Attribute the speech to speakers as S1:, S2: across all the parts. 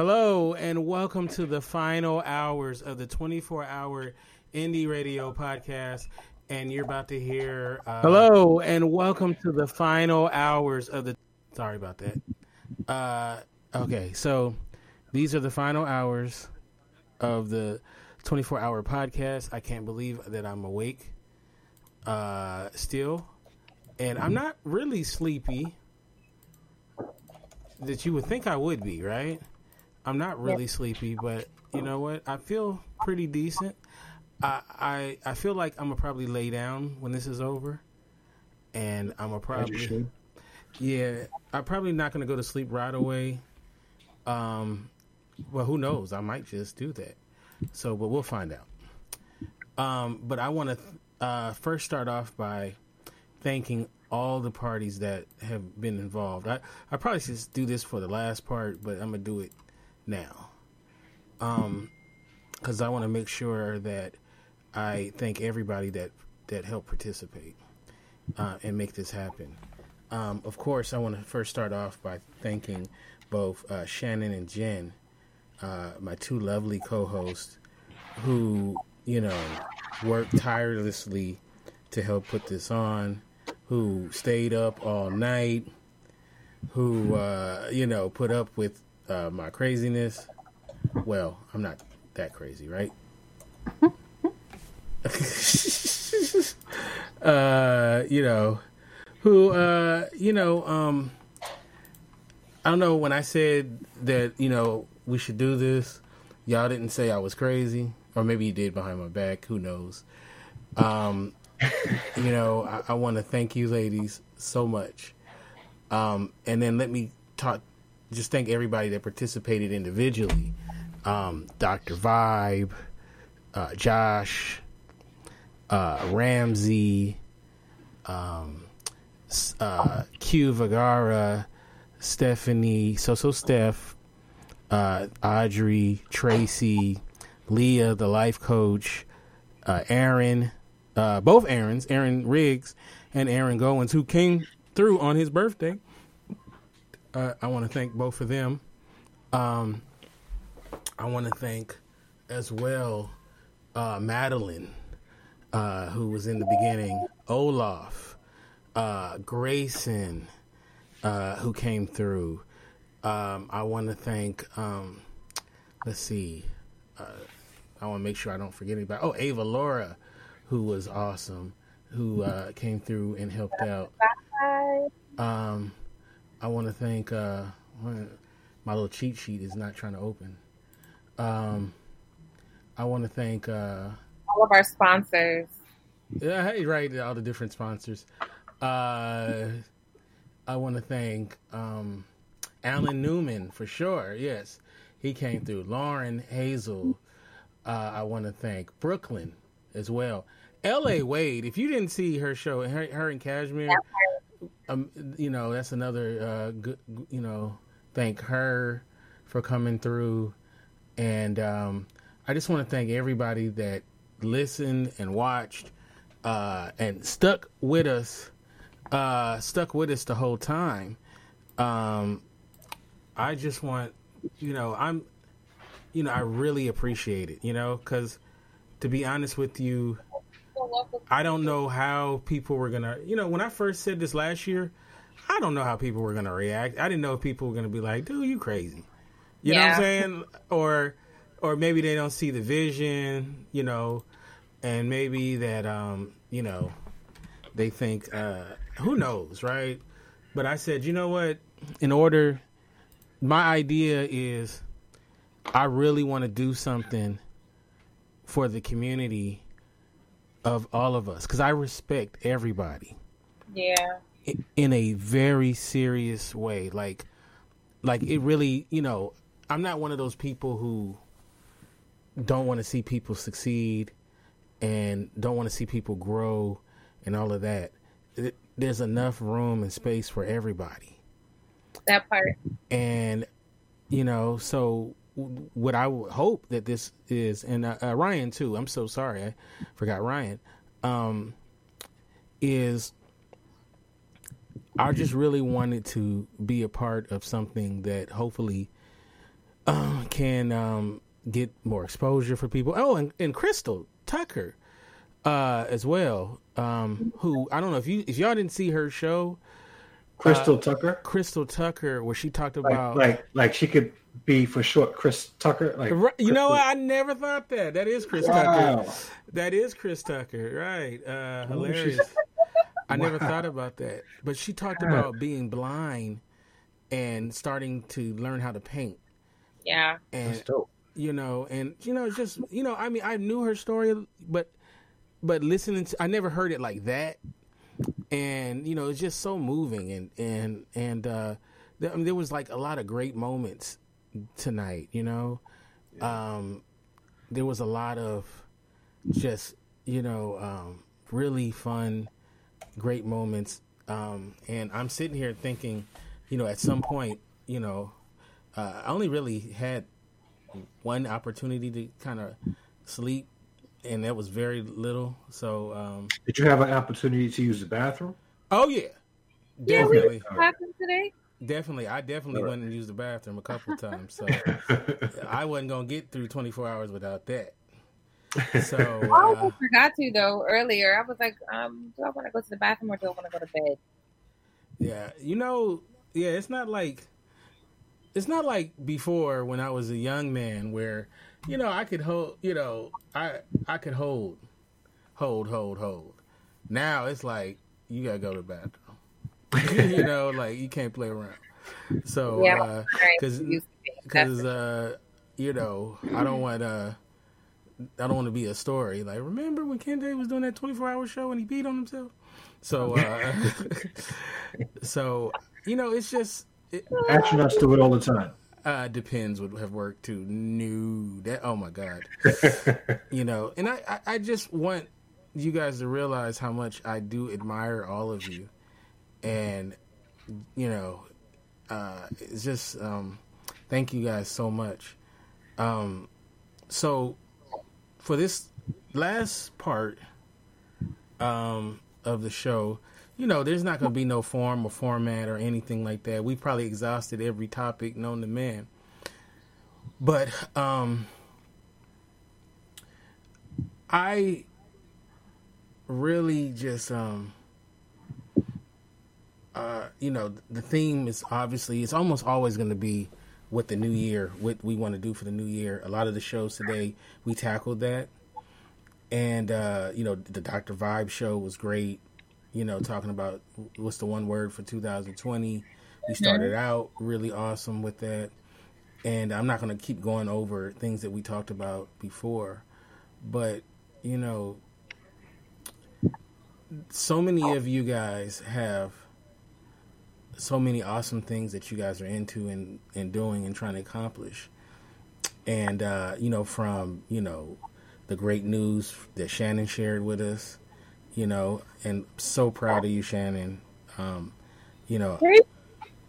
S1: Hello, and welcome to the final hours of the 24 hour indie radio podcast. And you're about to hear. Uh, Hello, and welcome to the final hours of the. Sorry about that. Uh, okay, so these are the final hours of the 24 hour podcast. I can't believe that I'm awake uh, still. And I'm not really sleepy that you would think I would be, right? I'm not really yep. sleepy, but you know what? I feel pretty decent. I, I I feel like I'm gonna probably lay down when this is over, and I'm gonna probably yeah I'm probably not gonna go to sleep right away. Um, well, who knows? I might just do that. So, but we'll find out. Um, but I want to uh, first start off by thanking all the parties that have been involved. I, I probably should do this for the last part, but I'm gonna do it now. Um, because I want to make sure that I thank everybody that that helped participate uh, and make this happen. Um, of course, I want to first start off by thanking both uh, Shannon and Jen, uh, my two lovely co-hosts, who you know worked tirelessly to help put this on who stayed up all night, who uh, you know put up with uh, my craziness. Well, I'm not that crazy, right? uh, you know, who uh, you know, um, I don't know when I said that you know we should do this, y'all didn't say I was crazy, or maybe you did behind my back. Who knows? Um, you know, I, I want to thank you, ladies, so much. Um, and then let me talk, just thank everybody that participated individually. Um, Dr. Vibe, uh, Josh, uh, Ramsey, um, uh, Q Vagara, Stephanie, So So Steph, uh, Audrey, Tracy, Leah, the life coach, uh, Aaron, uh, both Aaron's, Aaron Riggs and Aaron Goins, who came through on his birthday. Uh, I want to thank both of them. Um, I want to thank as well uh, Madeline, uh, who was in the beginning, Olaf, uh, Grayson, uh, who came through. Um, I want to thank, um, let's see, I want to make sure I don't forget anybody. Oh, Ava Laura, who was awesome, who uh, came through and helped out. Bye. Um, I want to thank uh, my little cheat sheet is not trying to open. Um, I want to thank uh,
S2: all of our sponsors.
S1: Yeah, hey, right, all the different sponsors. Uh, I want to thank um, Alan Newman for sure. Yes, he came through. Lauren Hazel. Uh, I want to thank Brooklyn as well. L.A. Wade, if you didn't see her show, her, her and Cashmere, um, you know that's another uh, good. You know, thank her for coming through, and um, I just want to thank everybody that listened and watched uh, and stuck with us, uh, stuck with us the whole time. Um, I just want, you know, I'm, you know, I really appreciate it, you know, because to be honest with you I don't know how people were gonna. You know, when I first said this last year, I don't know how people were gonna react. I didn't know if people were gonna be like, "Dude, you crazy," you yeah. know what I'm saying? Or, or maybe they don't see the vision, you know, and maybe that, um, you know, they think, uh, who knows, right? But I said, you know what? In order, my idea is, I really want to do something for the community of all of us because I respect everybody.
S2: Yeah.
S1: In a very serious way, like, like it really, you know, I'm not one of those people who don't want to see people succeed and don't want to see people grow and all of that. There's enough room and space for everybody.
S2: That part.
S1: And you know, so what I hope that this is, and uh, uh, Ryan too. I'm so sorry, I forgot Ryan. Um, is I just really wanted to be a part of something that hopefully um, can um, get more exposure for people. Oh, and, and Crystal Tucker uh, as well. Um, who I don't know if you if y'all didn't see her show,
S3: Crystal
S1: Uh,
S3: Tucker.
S1: Crystal Tucker, where she talked about
S3: like, like she could be for short, Chris Tucker. Like,
S1: Right, you know what? I never thought that. That is Chris Tucker. That is Chris Tucker. Right. Uh,
S3: Oh, she's-
S1: hilarious. I never thought about that. But she talked
S3: Wow.
S1: about being blind and starting to learn how to paint.
S2: Yeah.
S1: And
S3: That's dope.
S1: you know, and you know, just you know, I mean, I knew her story, but but listening to, I never heard it like that, and you know, it's just so moving, and and and uh, there, I mean, there was like a lot of great moments tonight, you know, um, there was a lot of just you know, um, really fun, great moments, um, and I'm sitting here thinking, you know, at some point, you know, uh, I only really had one opportunity to kind of sleep, and that was very little. So, um,
S3: Did you have an opportunity to use the bathroom?
S1: oh yeah,
S2: Yeah,
S1: definitely,
S2: what happened today?
S1: definitely, I definitely
S3: Alright.
S1: went and used the bathroom a couple times. So I wasn't gonna get through 24 hours without that. So
S2: I
S1: uh,
S2: forgot to though earlier. I was like, um, do I want to go to the bathroom or do I want to go to bed?
S1: yeah, you know, yeah, it's not like it's not like before when I was a young man where you know I could hold, you know, I I could hold, hold, hold, hold. Now it's like you gotta go to the bathroom. you know, like you can't play around. So,
S2: Yeah.
S1: uh,
S2: Right.
S1: 'Cause-
S2: Used to be.
S1: because uh, you know, I don't want uh, I don't want to be a story. Like, remember when Ken Kende was doing that twenty four hour show and he beat on himself? So, uh, so you know, it's just it
S3: Astronauts do it all the time.
S1: Uh, depends would have worked too. No, that oh my god, you know, and I, I I just want you guys to realize how much I do admire all of you, and you know, uh, it's just um, thank you guys so much. Um, so for this last part um, of the show, you know, there's not going to be no form or format or anything like that. We probably exhausted every topic known to man. But um, I really just, um, uh, you know, the theme is obviously, it's almost always going to be what the new year, what we want to do for the new year. A lot of the shows today, we tackled that. And, uh, you know, the Dr. Vibe show was great you know, talking about what's the one word for 2020. We started out really awesome with that. And I'm not going to keep going over things that we talked about before. But, you know, so many of you guys have so many awesome things that you guys are into and, and doing and trying to accomplish. And, uh, you know, from, you know, the great news that Shannon shared with us, you know, and so proud of you, Shannon. Um, you know,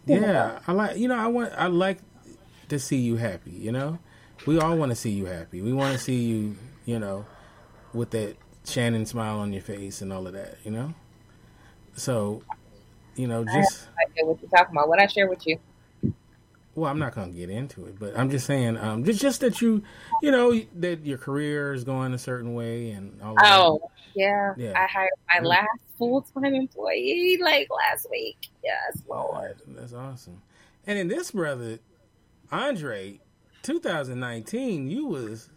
S1: yeah, I like, you know, I want, I like to see you happy. You know, we all want to see you happy. We want to see you, you know, with that Shannon smile on your face and all of that. You know, so, you know, just
S2: I get what you're talking about. What I share with you.
S1: Well, I'm not gonna get into it, but I'm just saying, um, just just that you, you know, that your career is going a certain way and all. Of that.
S2: Oh, yeah.
S1: Yeah.
S2: I hired my
S1: Yeah.
S2: last full time employee like last week. Yes, Lord.
S1: That's awesome. And in this brother, Andre, 2019, you was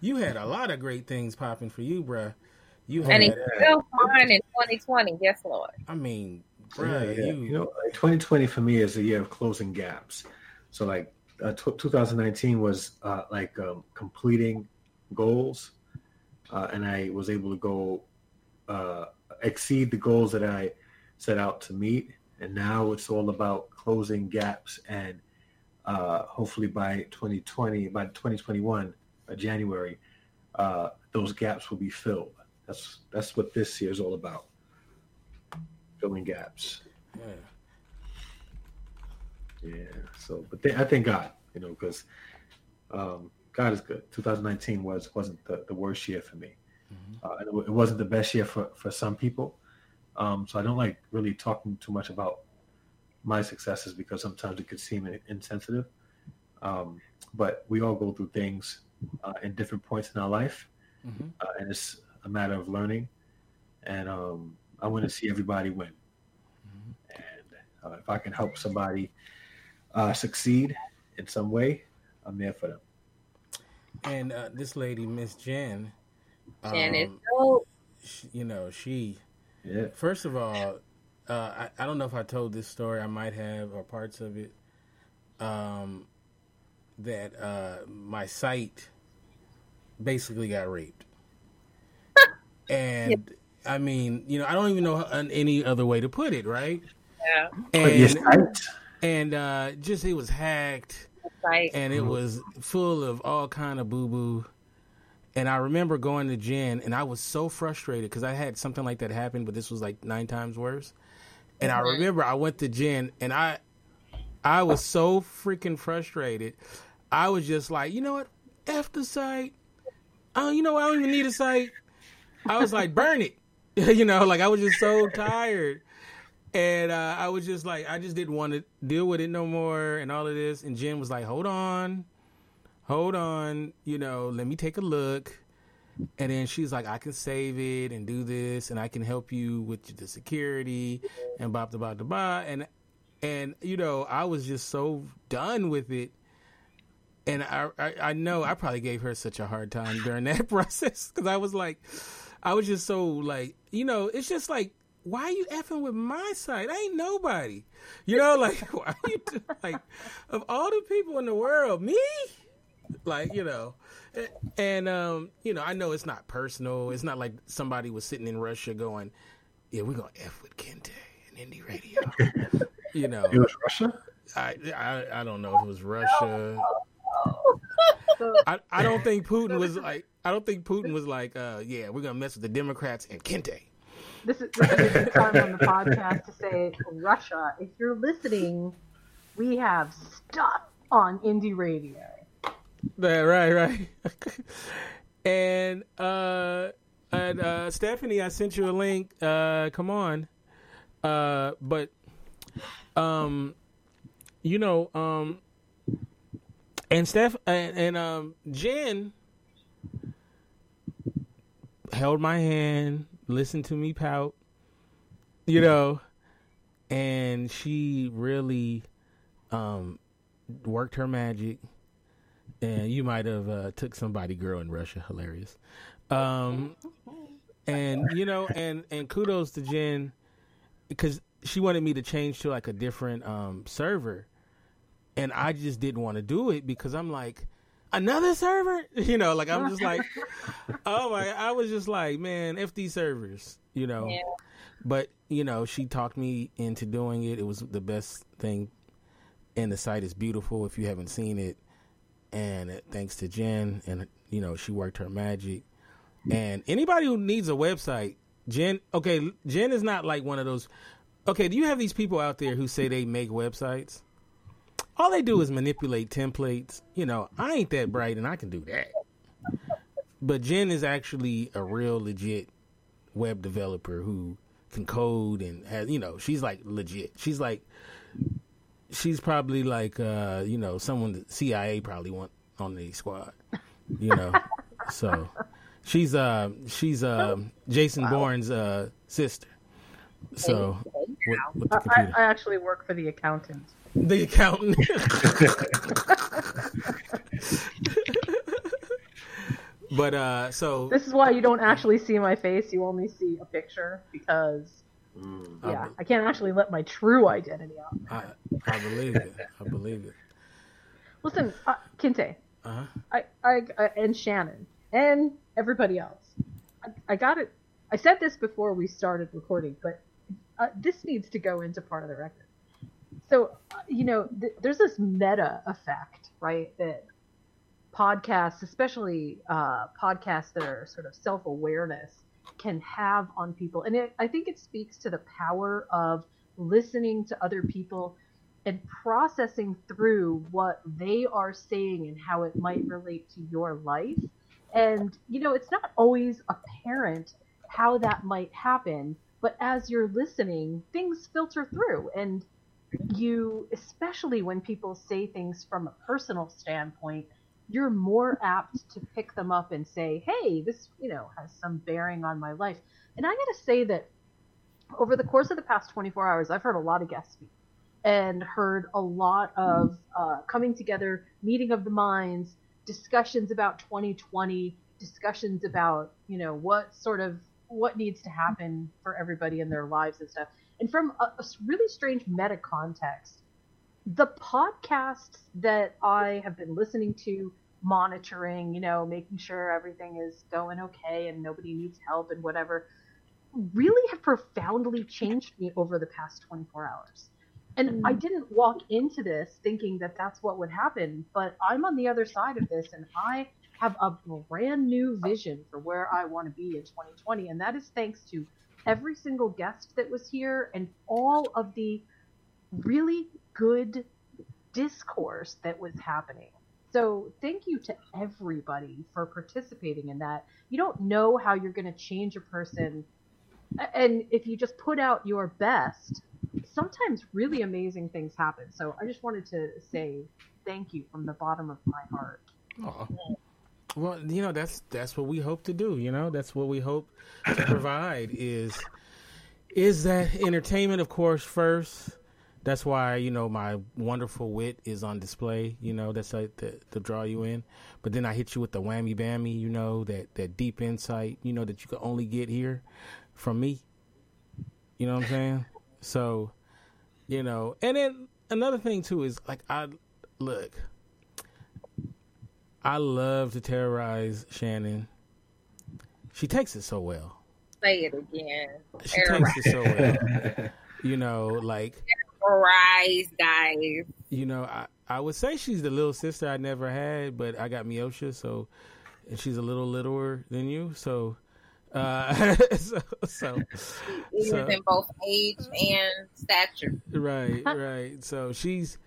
S1: you had a lot of great things popping for you, bruh. You had,
S2: And he's
S1: uh,
S2: still fine in 2020. Yes, Lord.
S1: I mean,
S3: Yeah, yeah.
S1: you,
S3: You know, like 2020 for me is a year of closing gaps. So like uh, t- 2019 was uh, like um, completing goals, uh, and I was able to go uh, exceed the goals that I set out to meet. And now it's all about closing gaps, and uh, hopefully by 2020, by 2021, uh, January, uh, those gaps will be filled. That's that's what this year is all about, filling gaps.
S1: yeah.
S3: Yeah. So, but th- I thank God, you know, because um, God is good. 2019 was wasn't the, the worst year for me. Uh, and it, it wasn't the best year for for some people. Um, so I don't like really talking too much about my successes because sometimes it could seem insensitive. Um, but we all go through things uh, in different points in our life,
S1: Mhm.
S3: uh, and it's a matter of learning. And um, I want to see everybody win.
S1: Mhm.
S3: And uh, if I can help somebody uh, succeed in some way, I'm there for them.
S1: And uh, this lady, Miss Jen,
S2: And it's
S1: um,
S2: so
S1: sh- you know, she
S3: Yeah.
S1: First of all, uh, I, I don't know if I told this story. I might have, or parts of it. Um, that uh, my site basically got raped, and I mean, you know, I don't even know any other way to put it, right?
S2: yeah,
S1: And
S3: site,
S1: and uh, just it was hacked
S2: like
S1: and it was full of all kind of boo boo. And I remember going to Jen, and I was so frustrated because I had something like that happen, but this was like nine times worse. And I
S2: Mhm.
S1: remember I went to Jen, and I, I was so freaking frustrated. I was just like, you know what, f the site. Oh, you know, what? I don't even need a site. I was like, burn it. you know, like I was just so tired. And uh, I was just like, I just didn't want to deal with it no more and all of this. And Jen was like, hold on, hold on, you know, let me take a look. And then she's like, I can save it and do this, and I can help you with the security and bop the bop the ba. And and you know, I was just so done with it. And I, I I know I probably gave her such a hard time during that process because I was like, I was just so like, you know, it's just like why are you effing with my side? I ain't nobody. You know, like why are you do- like of all the people in the world, me? Like, you know. And um, you know, I know it's not personal. It's not like somebody was sitting in Russia going, Yeah, we're gonna F with Kente and indie radio. you know.
S3: it was Russia.
S1: I, I I don't know if it was Russia. I, I don't think Putin was like I don't think Putin was like, uh, yeah, we're gonna mess with the Democrats and Kente.
S4: This is, this is a good time on the podcast to say, Russia, if you're listening, we have stuff on indie radio.
S1: Yeah, right, right. and uh and uh Stephanie, I sent you a link. Uh come on. Uh but um you know, um and Steph and, and um Jen held my hand, listened to me pout, you know, and she really um worked her magic and you might have uh, took somebody girl in Russia. Hilarious. Um, and you know, and and kudos to Jen because she wanted me to change to like a different um, server, and I just didn't want to do it because I'm like another server. You know, like I'm just like, oh my! I was just like, man, f these servers. You know,
S2: Yeah.
S1: but you know, she talked me into doing it. It was the best thing, and the site is beautiful. If you haven't seen it and uh, thanks to Jen, and you know she worked her magic. And anybody who needs a website, Jen, okay, Jen is not like one of those. Okay, do you have these people out there who say they make websites? All they do is manipulate templates. You know, I ain't that bright, and I can do that. But Jen is actually a real legit web developer who can code and has, you know, she's like legit. She's like she's probably like uh, you know, someone the CIA probably want on the squad. You know. so she's uh she's uh Jason Bourne's uh sister. So with, with
S4: I. I actually work for the accountant.
S1: The accountant. but uh so
S4: This is why you don't actually see my face. You only see a picture because,
S3: Mm.
S4: yeah, I can't actually let my true identity out.
S1: I I believe it. I believe it.
S4: Listen, uh, Kinte,
S1: Uh-huh.
S4: I, I, I, and Shannon, and everybody else. I, I got it. I said this before we started recording, but uh, this needs to go into part of the record. So, uh, you know, th- there's this meta effect, right? That podcasts, especially uh, podcasts that are sort of self awareness, can have on people. And it, I think it speaks to the power of listening to other people and processing through what they are saying and how it might relate to your life. And, you know, it's not always apparent how that might happen, but as you're listening, things filter through. And you, especially when people say things from a personal standpoint, you're more apt to pick them up and say, hey, this, you know, has some bearing on my life. And I got to say that over the course of the past 24 hours, I've heard a lot of guests speak and heard a lot of uh, coming together, meeting of the minds, discussions about 2020, discussions about, you know, what sort of what needs to happen for everybody in their lives and stuff. And from a, a really strange meta context, the podcasts that I have been listening to, monitoring, you know, making sure everything is going okay and nobody needs help and whatever, really have profoundly changed me over the past 24 hours. And mm. I didn't walk into this thinking that that's what would happen, but I'm on the other side of this and I have a brand new vision for where I want to be in 2020. And that is thanks to every single guest that was here and all of the really good discourse that was happening. So thank you to everybody for participating in that. You don't know how you're going to change a person. And if you just put out your best, sometimes really amazing things happen. So I just wanted to say thank you from the bottom of my heart.
S1: Aww. Well, you know that's that's what we hope to do. You know that's what we hope to provide is is that entertainment, of course, first. That's why you know my wonderful wit is on display. You know that's like to, to draw you in. But then I hit you with the whammy bammy. You know that that deep insight. You know that you can only get here from me. You know what I'm saying? So, you know, and then another thing too is like I look I love to terrorize Shannon. She takes it so well.
S2: Say it again.
S1: She terrorize. takes it so well. you know, like
S2: terrorize guys.
S1: You know, I I would say she's the little sister I never had, but I got Miosha, so and she's a little littler than you, so. Uh, so, so,
S2: so in both age and stature.
S1: Right, right. So she's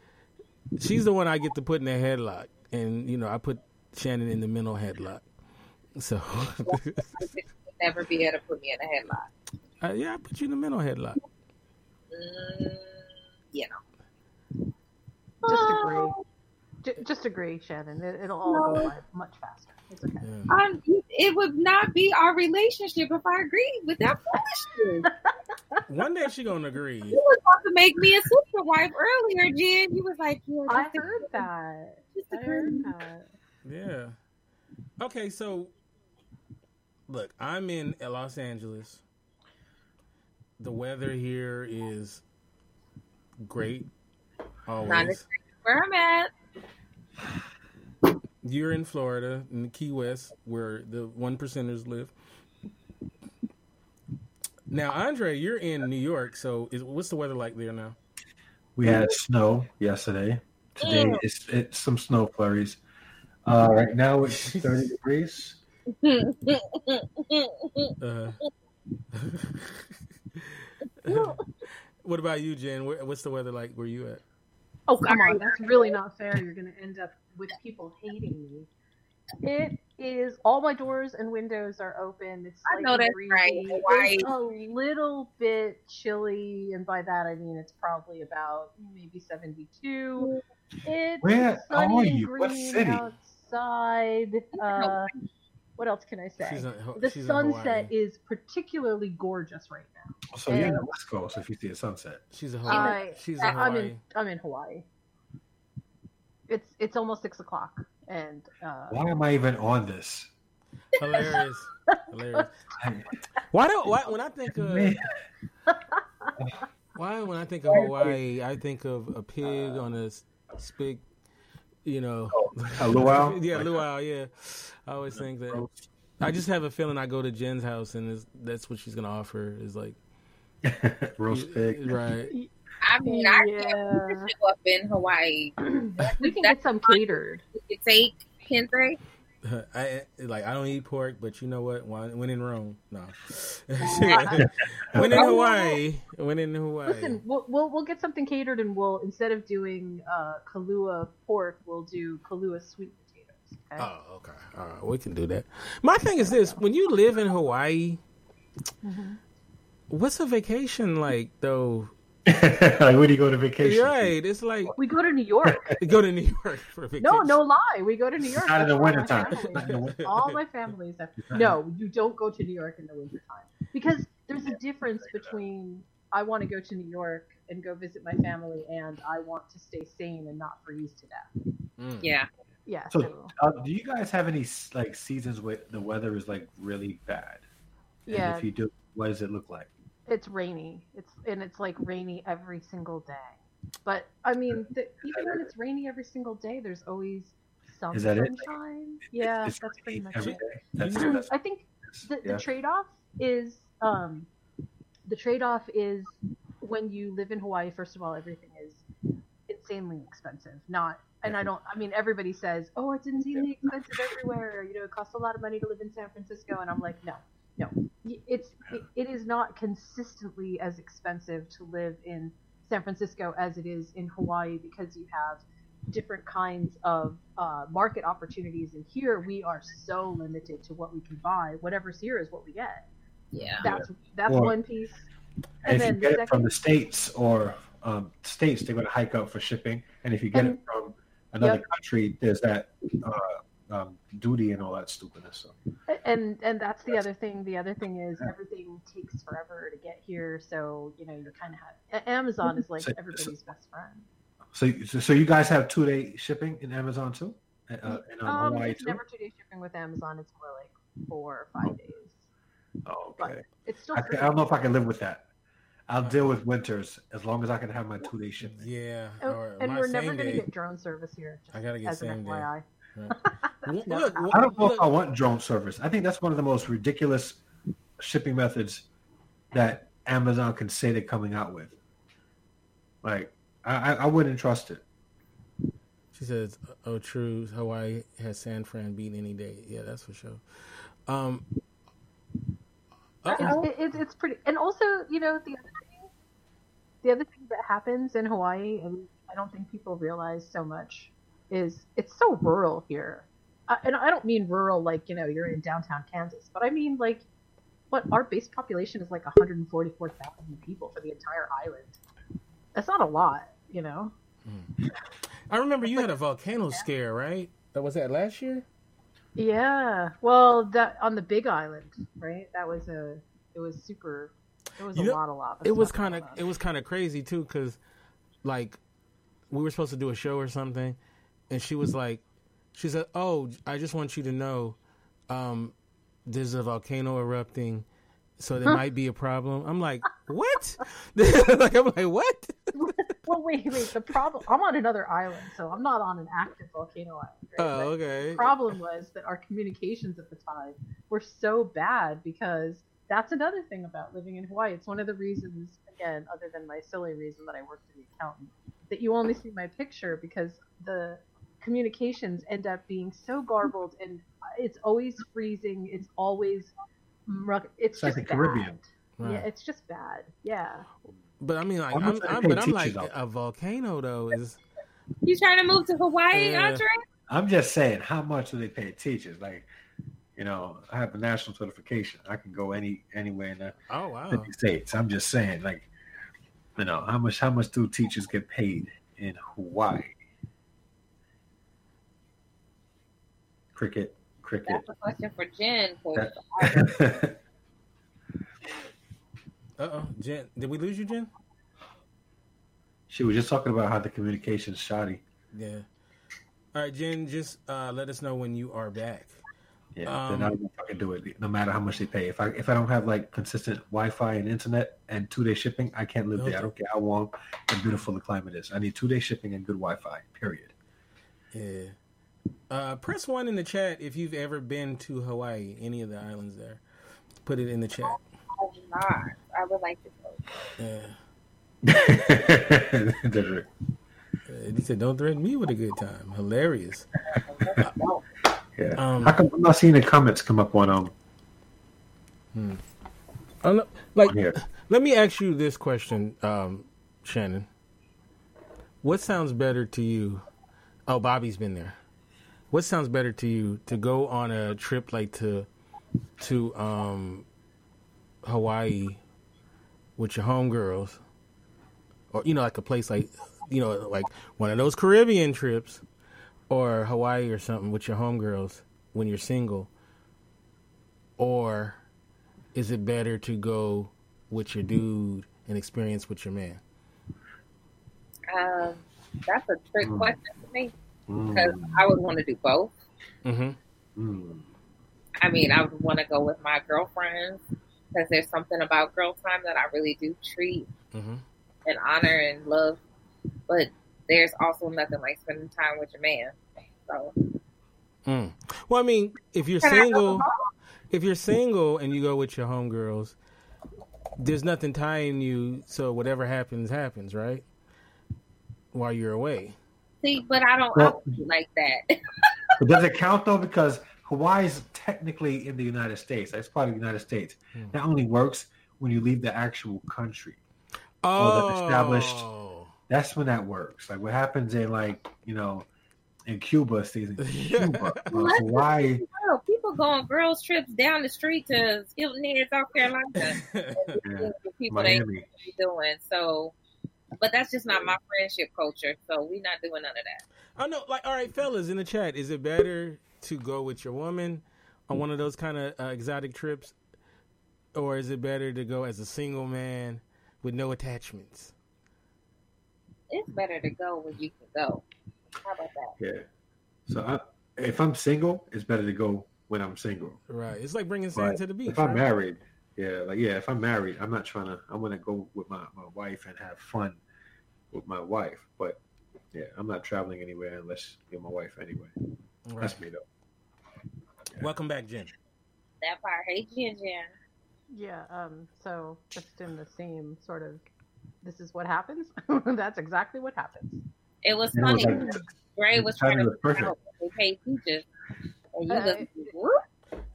S1: she's the one I get to put in a headlock, and you know I put Shannon in the mental headlock. So
S2: never be able to put me in a headlock.
S1: Uh, yeah, I put you in the mental headlock.
S2: Mm, you know.
S4: Just agree. J- just agree, Shannon. It, will all no. go by much faster. It's okay. Yeah.
S2: Um, it would not be our relationship if I agreed with that foolishness.
S1: One day she gonna agree.
S2: You was about to make me a sister wife earlier, Jen. You was like,
S4: yeah, I heard that. I heard that.
S1: Yeah. Okay, so look, I'm in Los Angeles. The weather here is great. Always.
S2: where I'm at.
S1: You're in Florida, in the Key West, where the one percenters live. Now, Andre, you're in New York, so is, what's the weather like there now?
S3: We had snow yesterday. Today, it's, it's some snow flurries. Uh, right now it's 30 degrees. Uh,
S1: what about you, Jen? What's the weather like where you at?
S4: Oh, come on. That's really not fair. You're going to end up with people hating me. It is all my doors and windows are open. It's
S2: I know that's breezy. right.
S4: It's a little bit chilly, and by that I mean it's probably about maybe 72. It's
S3: Where are you? What city?
S4: Outside outside. Uh, what else can I say? A, the sunset is particularly gorgeous right now.
S3: So and, you're in the West Coast if you see a sunset.
S1: She's a Hawaii. she's a Hawaii.
S4: I'm in. I'm in Hawaii. It's it's almost six o'clock, and uh,
S3: why am I even on this?
S1: Hilarious, hilarious. Why don't why when I think of why when I think of Hawaii, I think of a pig on a spig you know,
S3: a luau.
S1: yeah, luau. Yeah, I always think that. I just have a feeling I go to Jen's house and that's what she's gonna offer is like
S3: roast pig,
S1: right?
S2: I mean, I can't show up in Hawaii.
S4: we can get some catered.
S2: You take Kente.
S1: I like I don't eat pork, but you know what? When in Rome, no. when in Hawaii, when in Hawaii.
S4: Listen, we'll, we'll, we'll get something catered, and we'll instead of doing uh, Kalua pork, we'll do Kalua sweet potatoes.
S1: Okay? Oh, okay. All right, we can do that. My thing is this: when you live in Hawaii, mm-hmm. what's a vacation like though?
S3: like where do you go to vacation?
S1: Right. It's like
S4: We go to New York.
S1: go to New York for a vacation.
S4: No, no lie. We go to New York.
S3: Not in the
S4: That's where my
S3: wintertime.
S4: family
S3: Not in the
S4: is. All my families have. No, you don't go to New York in the wintertime because there's a difference between I want to go to New York and go visit my family, and I want to stay sane and not freeze to death.
S1: Mm.
S2: Yeah.
S4: Yeah.
S3: So,
S4: So,
S3: uh, do you guys have any like seasons where the weather is like really bad? And
S4: yeah,
S3: if you do, what does it look like?
S4: It's rainy. It's and it's like rainy every single day. But I mean, the, even when it's rainy every single day, there's always some
S3: Is that it?
S4: sunshine. Yeah,
S3: It's
S4: that's pretty much it.
S3: That's, that's
S4: I think the,
S3: yeah.
S4: the trade-off is um, the trade-off is when you live in Hawaii. First of all, everything is insanely expensive. Not, and I don't. I mean, everybody says, "Oh, it's insanely expensive everywhere." You know, it costs a lot of money to live in San Francisco, and I'm like, no, no. It's it, it is not consistently as expensive to live in San Francisco as it is in Hawaii because you have different kinds of uh, market opportunities. And here we are so limited to what we can buy. Whatever's here is what we get.
S2: Yeah.
S4: That's that's
S3: Or-
S4: one piece.
S3: And,
S4: And
S3: if you
S4: then
S3: get
S4: the
S3: it from the states or um, states, they're going to hike up for shipping. And if you get it from another
S4: Yep.
S3: country, there's that uh, um, duty and all that stupidness. So.
S4: And and that's the other thing. The other thing is everything takes forever to get here. So you know you kind of have Amazon is like
S3: So-
S4: everybody's best friend.
S3: So, so, so you guys have two day shipping in Amazon too, uh, uh, in um,
S4: Um,
S3: Hawaii
S4: it's
S3: too.
S4: never two day shipping with Amazon. It's more like four or five days.
S3: Oh,
S4: But
S3: okay.
S4: it's still.
S3: I. I don't know if I can live with that. I'll deal with winters as long as I can have my two day shipping.
S1: Yeah.
S4: Oh,
S1: Or
S4: and we're never going to get drone service here. Just
S1: I gotta get
S4: as an
S1: same day.
S4: FYI.
S1: Right.
S4: That's
S1: Look,
S3: I don't know if I want drone service. I think that's one of the most ridiculous shipping methods that Amazon can say they're coming out with. Like, I, I I wouldn't trust it.
S1: She says, "Oh, true. Hawaii has San Fran beat any day. Yeah, that's for sure." Um. uh-oh.
S4: It's, it, it's it's pretty, and also you know the other thing, the other thing that happens in Hawaii, and I don't think people realize so much, is it's so rural here, I, and I don't mean rural like you know you're in downtown Kansas, but I mean like, what our base population is like 144,000 people for the entire island. That's not a lot, you know. Hmm.
S1: I remember you had a volcano scare, right? That was that last year.
S4: Yeah, well, that on the Big Island, right? That was a, it was super. It was
S1: You
S4: a
S1: know,
S4: lot of lava.
S1: It was kind of it was kind of crazy too, because like we were supposed to do a show or something, and she was like, she said, "Oh, I just want you to know, um, there's a volcano erupting." So there might be a problem. I'm like, what? like I'm like, what?
S4: Well, wait, wait. The problem. I'm on another island, so I'm not on an active volcano island. Right?
S1: Oh, okay.
S4: The problem was that our communications at the time were so bad because that's another thing about living in Hawaii. It's one of the reasons, again, other than my silly reason that I worked as an accountant, that you only see my picture because the communications end up being so garbled and it's always freezing. It's always muck- it's
S3: It's like
S4: just
S3: the Caribbean.
S4: bad.
S1: Right.
S4: Yeah, it's just bad. Yeah.
S1: But I mean, like,
S3: How much
S1: I'm, I'm, but I'm like a volcano though is
S2: You trying to move to Hawaii,
S1: Yeah.
S2: Andre?
S3: I'm just saying, how much do they pay teachers? Like, you know, I have a national certification. I can go any anywhere in the
S1: oh wow.
S3: 50 states. I'm just saying, like, you know, how much how much do teachers get paid in Hawaii? Cricket, cricket.
S2: That's a question for Jen. 'cause
S3: That-
S1: Uh oh, Jen, did we lose you, Jen?
S3: she was just talking about how the communication's shoddy.
S1: Yeah. All right, Jen, just uh, let us know when you are back.
S3: Yeah,
S1: Um,
S3: then I don't know if I do it, no matter how much they pay. If I if I don't have like consistent Wi-Fi and internet and two day shipping, I can't live there. I don't care how warm and beautiful the climate is. I need two day shipping and good Wi-Fi. Period.
S1: Yeah. Uh, press one in the chat if you've ever been to Hawaii, any of the islands there. Put it in the chat.
S2: I'm not. I would like to go.
S1: Yeah. Uh, he said, "Don't threaten me with a good time." Hilarious.
S3: Yeah.
S1: Um,
S3: how come I'm not seeing the comments come up on um
S1: Oh, no, like,
S3: on here?
S1: let me ask you this question, um, Shannon. What sounds better to you? Oh, Bobby's been there. What sounds better to you to go on a trip like to to um, Hawaii with your homegirls, or you know, like a place like you know, like one of those Caribbean trips, or Hawaii or something with your homegirls when you're single, or is it better to go with your dude and experience with your man?
S2: Um, that's a trick
S3: Mm.
S2: question for me
S3: Mm.
S2: because I would want to do both.
S1: Mm-hmm.
S3: Mm.
S2: I mean, I would want to go with my girlfriends because there's something about girl time that I really do treat
S1: Mm-hmm.
S2: and honor and love. But there's also nothing like spending time with your man. So
S1: Mm. Well, I mean, if you're
S2: Can
S1: single, if you're single and you go with your homegirls, there's nothing tying you, so whatever happens, happens, right? While you're away.
S2: See, but I don't, I
S3: Well-
S2: don't like that.
S3: But does it count though? Because Hawaii is technically in the United States. That's part of the United States.
S1: Hmm.
S3: That only works when you leave the actual country.
S1: Oh,
S3: that's established. That's when that works. Like what happens in like you know in Cuba stays in Cuba. Uh, Hawaii.
S2: People go on girls trips down the street to Hilton Head, South Carolina.
S3: Yeah,
S2: people
S3: Miami.
S2: be doing. So, but that's just not my friendship culture. So we're not doing none of that.
S1: I know, like, all right, fellas in the chat, is it better to go with your woman on one of those kind of uh, exotic trips, or is it better to go as a single man with no attachments?
S2: It's better to go where you can go. How about that?
S3: Yeah. So I, if I'm single, it's better to go when I'm single.
S1: Right. It's like bringing sand
S3: But
S1: to the beach.
S3: if I'm
S1: right?
S3: married, yeah, like yeah, if I'm married, I'm not trying to. I want to go with my, my wife and have fun with my wife. But yeah, I'm not traveling anywhere unless you're my wife anyway.
S1: Right.
S3: That's me though.
S1: Welcome back, Jen.
S2: That part. Hey, Jen Jen.
S4: Yeah, um, so just in the same sort of, this is what happens. That's exactly what happens.
S2: It was
S3: And it was
S2: funny.
S3: like-
S2: Gray was trying
S3: timing
S2: to
S3: perfect.
S2: figure out they pay teachers. And you
S4: Uh,
S2: just, whoop.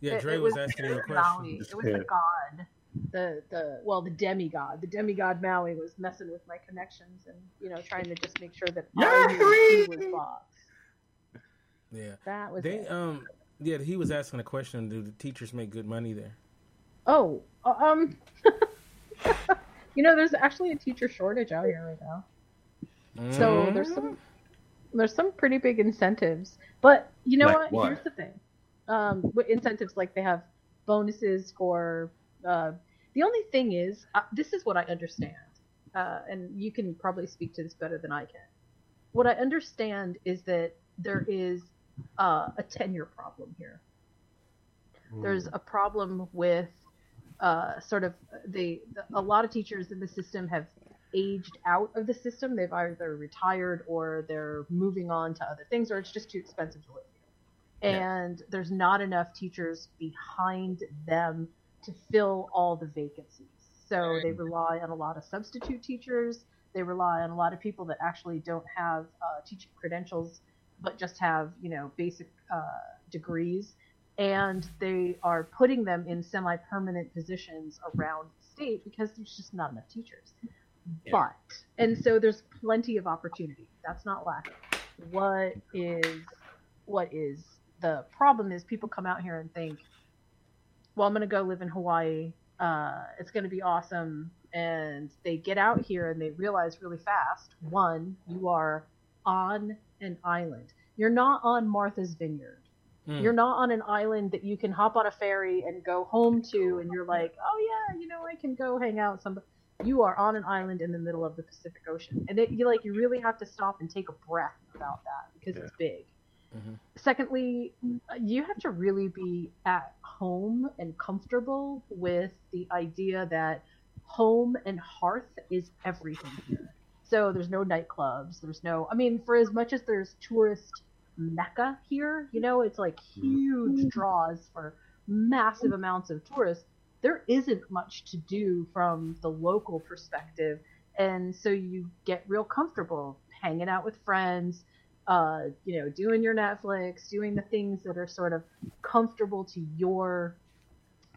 S1: Yeah,
S4: It-
S1: Dre
S4: it
S1: was, asking you a question.
S4: Maui. It was
S3: Yeah.
S4: the god, the the well, the demigod. The demigod Maui was messing with my connections and you know trying to just make sure that I knew he was boss.
S1: Yeah.
S4: That was
S1: They
S4: it.
S1: um yeah, he was asking a question, do the teachers make good money there?
S4: Oh, uh, um, you know, there's actually a teacher shortage out here right now. So
S1: Mm.
S4: there's some there's some pretty big incentives, but you know
S3: Like
S4: what?
S3: what?
S4: Here's the thing: um, with incentives like they have bonuses for. Uh, the only thing is, uh, this is what I understand, uh, and you can probably speak to this better than I can. What I understand is that there is uh, a tenure problem here there's a problem with uh, sort of the, the a lot of teachers in the system have aged out of the system. They've either retired or they're moving on to other things, or it's just too expensive to live here.
S3: Yeah.
S4: And there's not enough teachers behind them to fill all the vacancies. So they rely on a lot of substitute teachers. They rely on a lot of people that actually don't have uh, teaching credentials, but just have you know basic uh, degrees and they are putting them in semi-permanent positions around the state because there's just not enough teachers.
S3: Yeah.
S4: But and so there's plenty of opportunity. That's not lacking. What is what is the problem is people come out here and think, well, I'm going to go live in Hawaii. Uh, it's going to be awesome. And they get out here and they realize really fast one, you are on an island. You're not on Martha's Vineyard.
S1: Mm.
S4: You're not on an island that you can hop on a ferry and go home to, and you're like, oh yeah, you know, I can go hang out. Some, you are on an island in the middle of the Pacific Ocean, and it, you like you really have to stop and take a breath about that because it's big.
S1: Mhm.
S4: Secondly, you have to really be at home and comfortable with the idea that home and hearth is everything here. So there's no nightclubs. There's no. I mean, for as much as there's tourist mecca here, you know, it's like huge draws for massive amounts of tourists. There isn't much to do from the local perspective, and so you get real comfortable hanging out with friends, uh, you know, doing your Netflix, doing the things that are sort of comfortable to your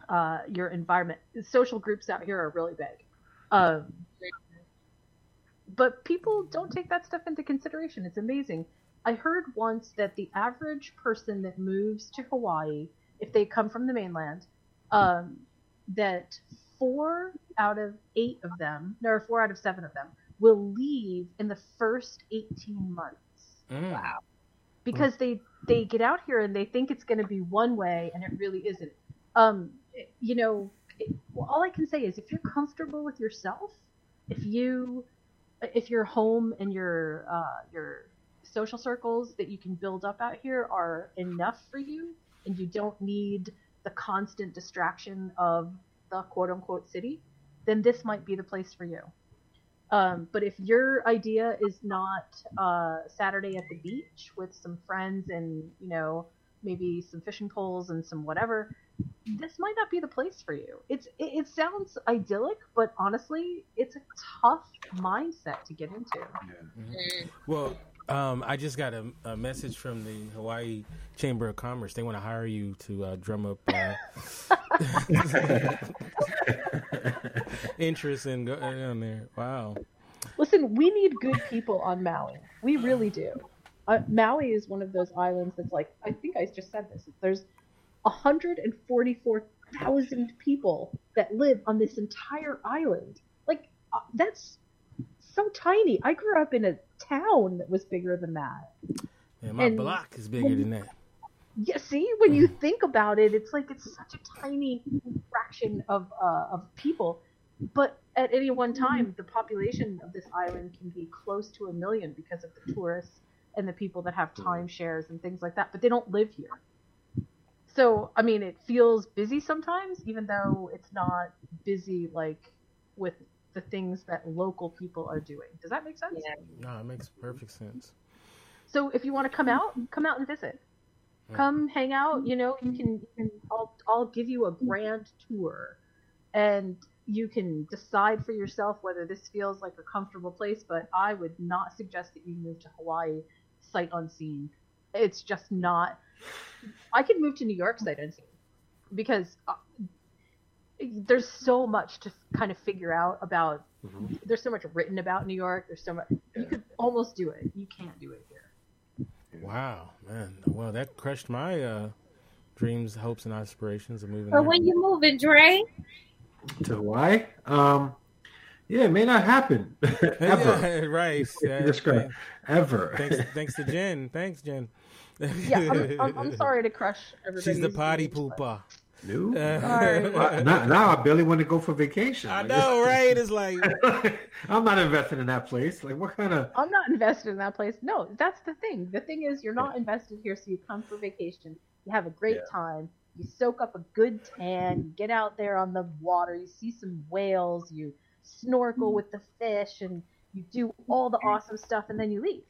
S4: uh, your environment. Social groups out here are really big. Um, but people don't take that stuff into consideration. It's amazing. I heard once that the average person that moves to Hawaii, if they come from the mainland, um, that four out of eight of them, or four out of seven of them, will leave in the first 18 months
S1: Mm.
S2: Wow.
S4: because they they get out here and they think it's going to be one way and it really isn't um you know it, well, all i can say is if you're comfortable with yourself if you if your home and your uh your social circles that you can build up out here are enough for you and you don't need the constant distraction of the quote unquote city then this might be the place for you um, but if your idea is not uh, Saturday at the beach with some friends and you know maybe some fishing poles and some whatever, this might not be the place for you. It's it, it sounds idyllic, but honestly, it's a tough mindset to get into.
S2: Mm.
S1: Well, um, I just got a, a message from the Hawaii Chamber of Commerce. They want to hire you to uh, drum up uh, interest in go down there. Wow.
S4: Listen, we need good people on Maui. We really do. Uh, Maui is one of those islands that's like I think I just said this. There's 144,000 people that live on this entire island. Like uh, that's so tiny. I grew up in a town that was bigger than that.
S1: Yeah, my
S4: And-
S1: block is bigger than that.
S4: Yeah, see, when you think about it, it's like it's such a tiny fraction of uh, of people. But at any one time, the population of this island can be close to a million because of the tourists and the people that have timeshares and things like that. But they don't live here. So, I mean, it feels busy sometimes, even though it's not busy like with the things that local people are doing. Does that make sense?
S2: Yeah.
S1: No, it makes perfect sense.
S4: So if you want to come out, come out and visit. Come hang out. You know, you can. You can I'll I'll give you a grand tour, and you can decide for yourself whether this feels like a comfortable place. But I would not suggest that you move to Hawaii sight unseen. It's just not. I could move to New York sight unseen because uh, there's so much to kind of figure out about.
S3: Mhm.
S4: There's so much written about New York. There's so much. You could almost do it. You can't do it here.
S1: Wow, man. Well, that crushed my uh, dreams, hopes, and aspirations of moving.
S2: But
S1: there.
S2: when you moving, Dre?
S3: to Hawaii. Um, yeah, it may not happen ever.
S1: Yeah, right. Yeah,
S3: That's correct. Ever.
S1: Thanks, thanks to Jen. Thanks, Jen.
S4: Yeah, I'm, I'm, I'm sorry to crush everybody.
S1: She's the potty pooper.
S3: No.
S4: Sorry.
S3: Well, now, now I barely want to go for vacation.
S1: I
S3: Like,
S1: know, right? It's like,
S3: I'm not invested in that place. Like, what kind of?
S4: I'm not invested in that place. No, that's the thing. The thing is, you're not invested here, so you come for vacation. You have a great
S3: Yeah.
S4: time. You soak up a good tan. You get out there on the water. You see some whales. You snorkel hmm. with the fish, and you do all the awesome stuff, and then you leave.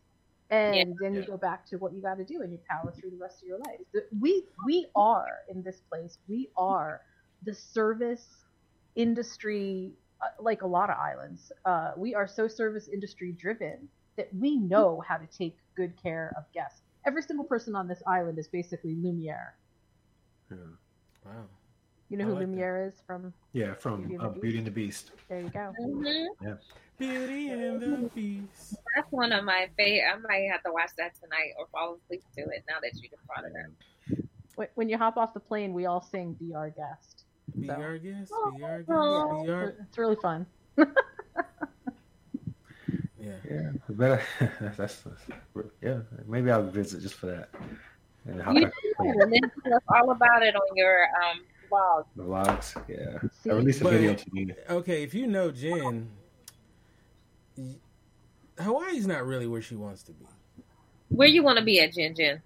S4: And then you go back to what you got to do, and you power through the rest of your life. We we are in this place. We are the service industry, uh, like a lot of islands. Uh, we are so service industry driven that we know how to take good care of guests. Every single person on this island is basically Lumiere.
S3: Yeah,
S1: wow.
S4: You know
S1: I
S4: who
S1: like.
S4: Lumiere is from?
S3: yeah from
S4: Beauty and
S3: uh,
S4: the
S3: Beauty and the Beast.
S4: There you go.
S2: hmm
S1: Beauty and the Beast.
S2: That's one of my favorite. I might have to watch that tonight or fall asleep to it now that you just brought it up.
S4: When- When you hop off the plane, we all sing "Be Our Guest."
S1: Be
S4: So-
S1: our guest. Be our guest.
S2: Oh.
S1: Be our.
S4: It's really fun.
S1: Yeah.
S3: Yeah, better. that's, that's, that's yeah. Maybe I'll visit just for that. And hop
S2: You
S3: back
S2: do, and then tell us all about it on your um blog.
S3: the vlogs. Yeah,
S4: See?
S3: I released a
S1: But-
S3: video today.
S1: Okay, if you know Jen, Hawaii's not really where she wants to be.
S2: Where you want to be at, Jen Jen?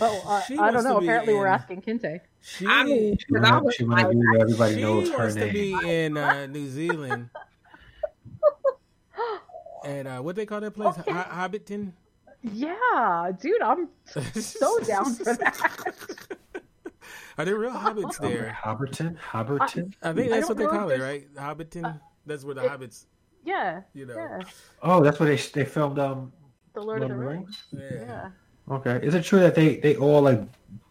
S4: Oh, uh, I don't know.
S1: be
S4: Apparently, we're asking Kente.
S1: She,
S2: I mean,
S3: She
S2: because I
S3: wanna,
S2: was
S3: she wanna
S2: like,
S3: be where everybody
S1: she
S3: knows her
S1: wants to be in uh, New Zealand. and uh, what they call that place?
S4: Okay.
S1: Hobbiton.
S4: Yeah, dude, I'm so down for that.
S1: Are there real hobbits there?
S3: Hobbiton? Hobbiton?
S1: I think
S4: I
S1: that's what they call it, right? Hobbiton. That's where the
S4: it-
S1: hobbits,
S4: Yeah,
S1: you know.
S4: yeah.
S3: Oh, that's where they they filmed um
S4: The Lord,
S3: Lord
S4: of the Rings.
S1: Yeah.
S4: Yeah,
S3: Okay, is it true that they they all like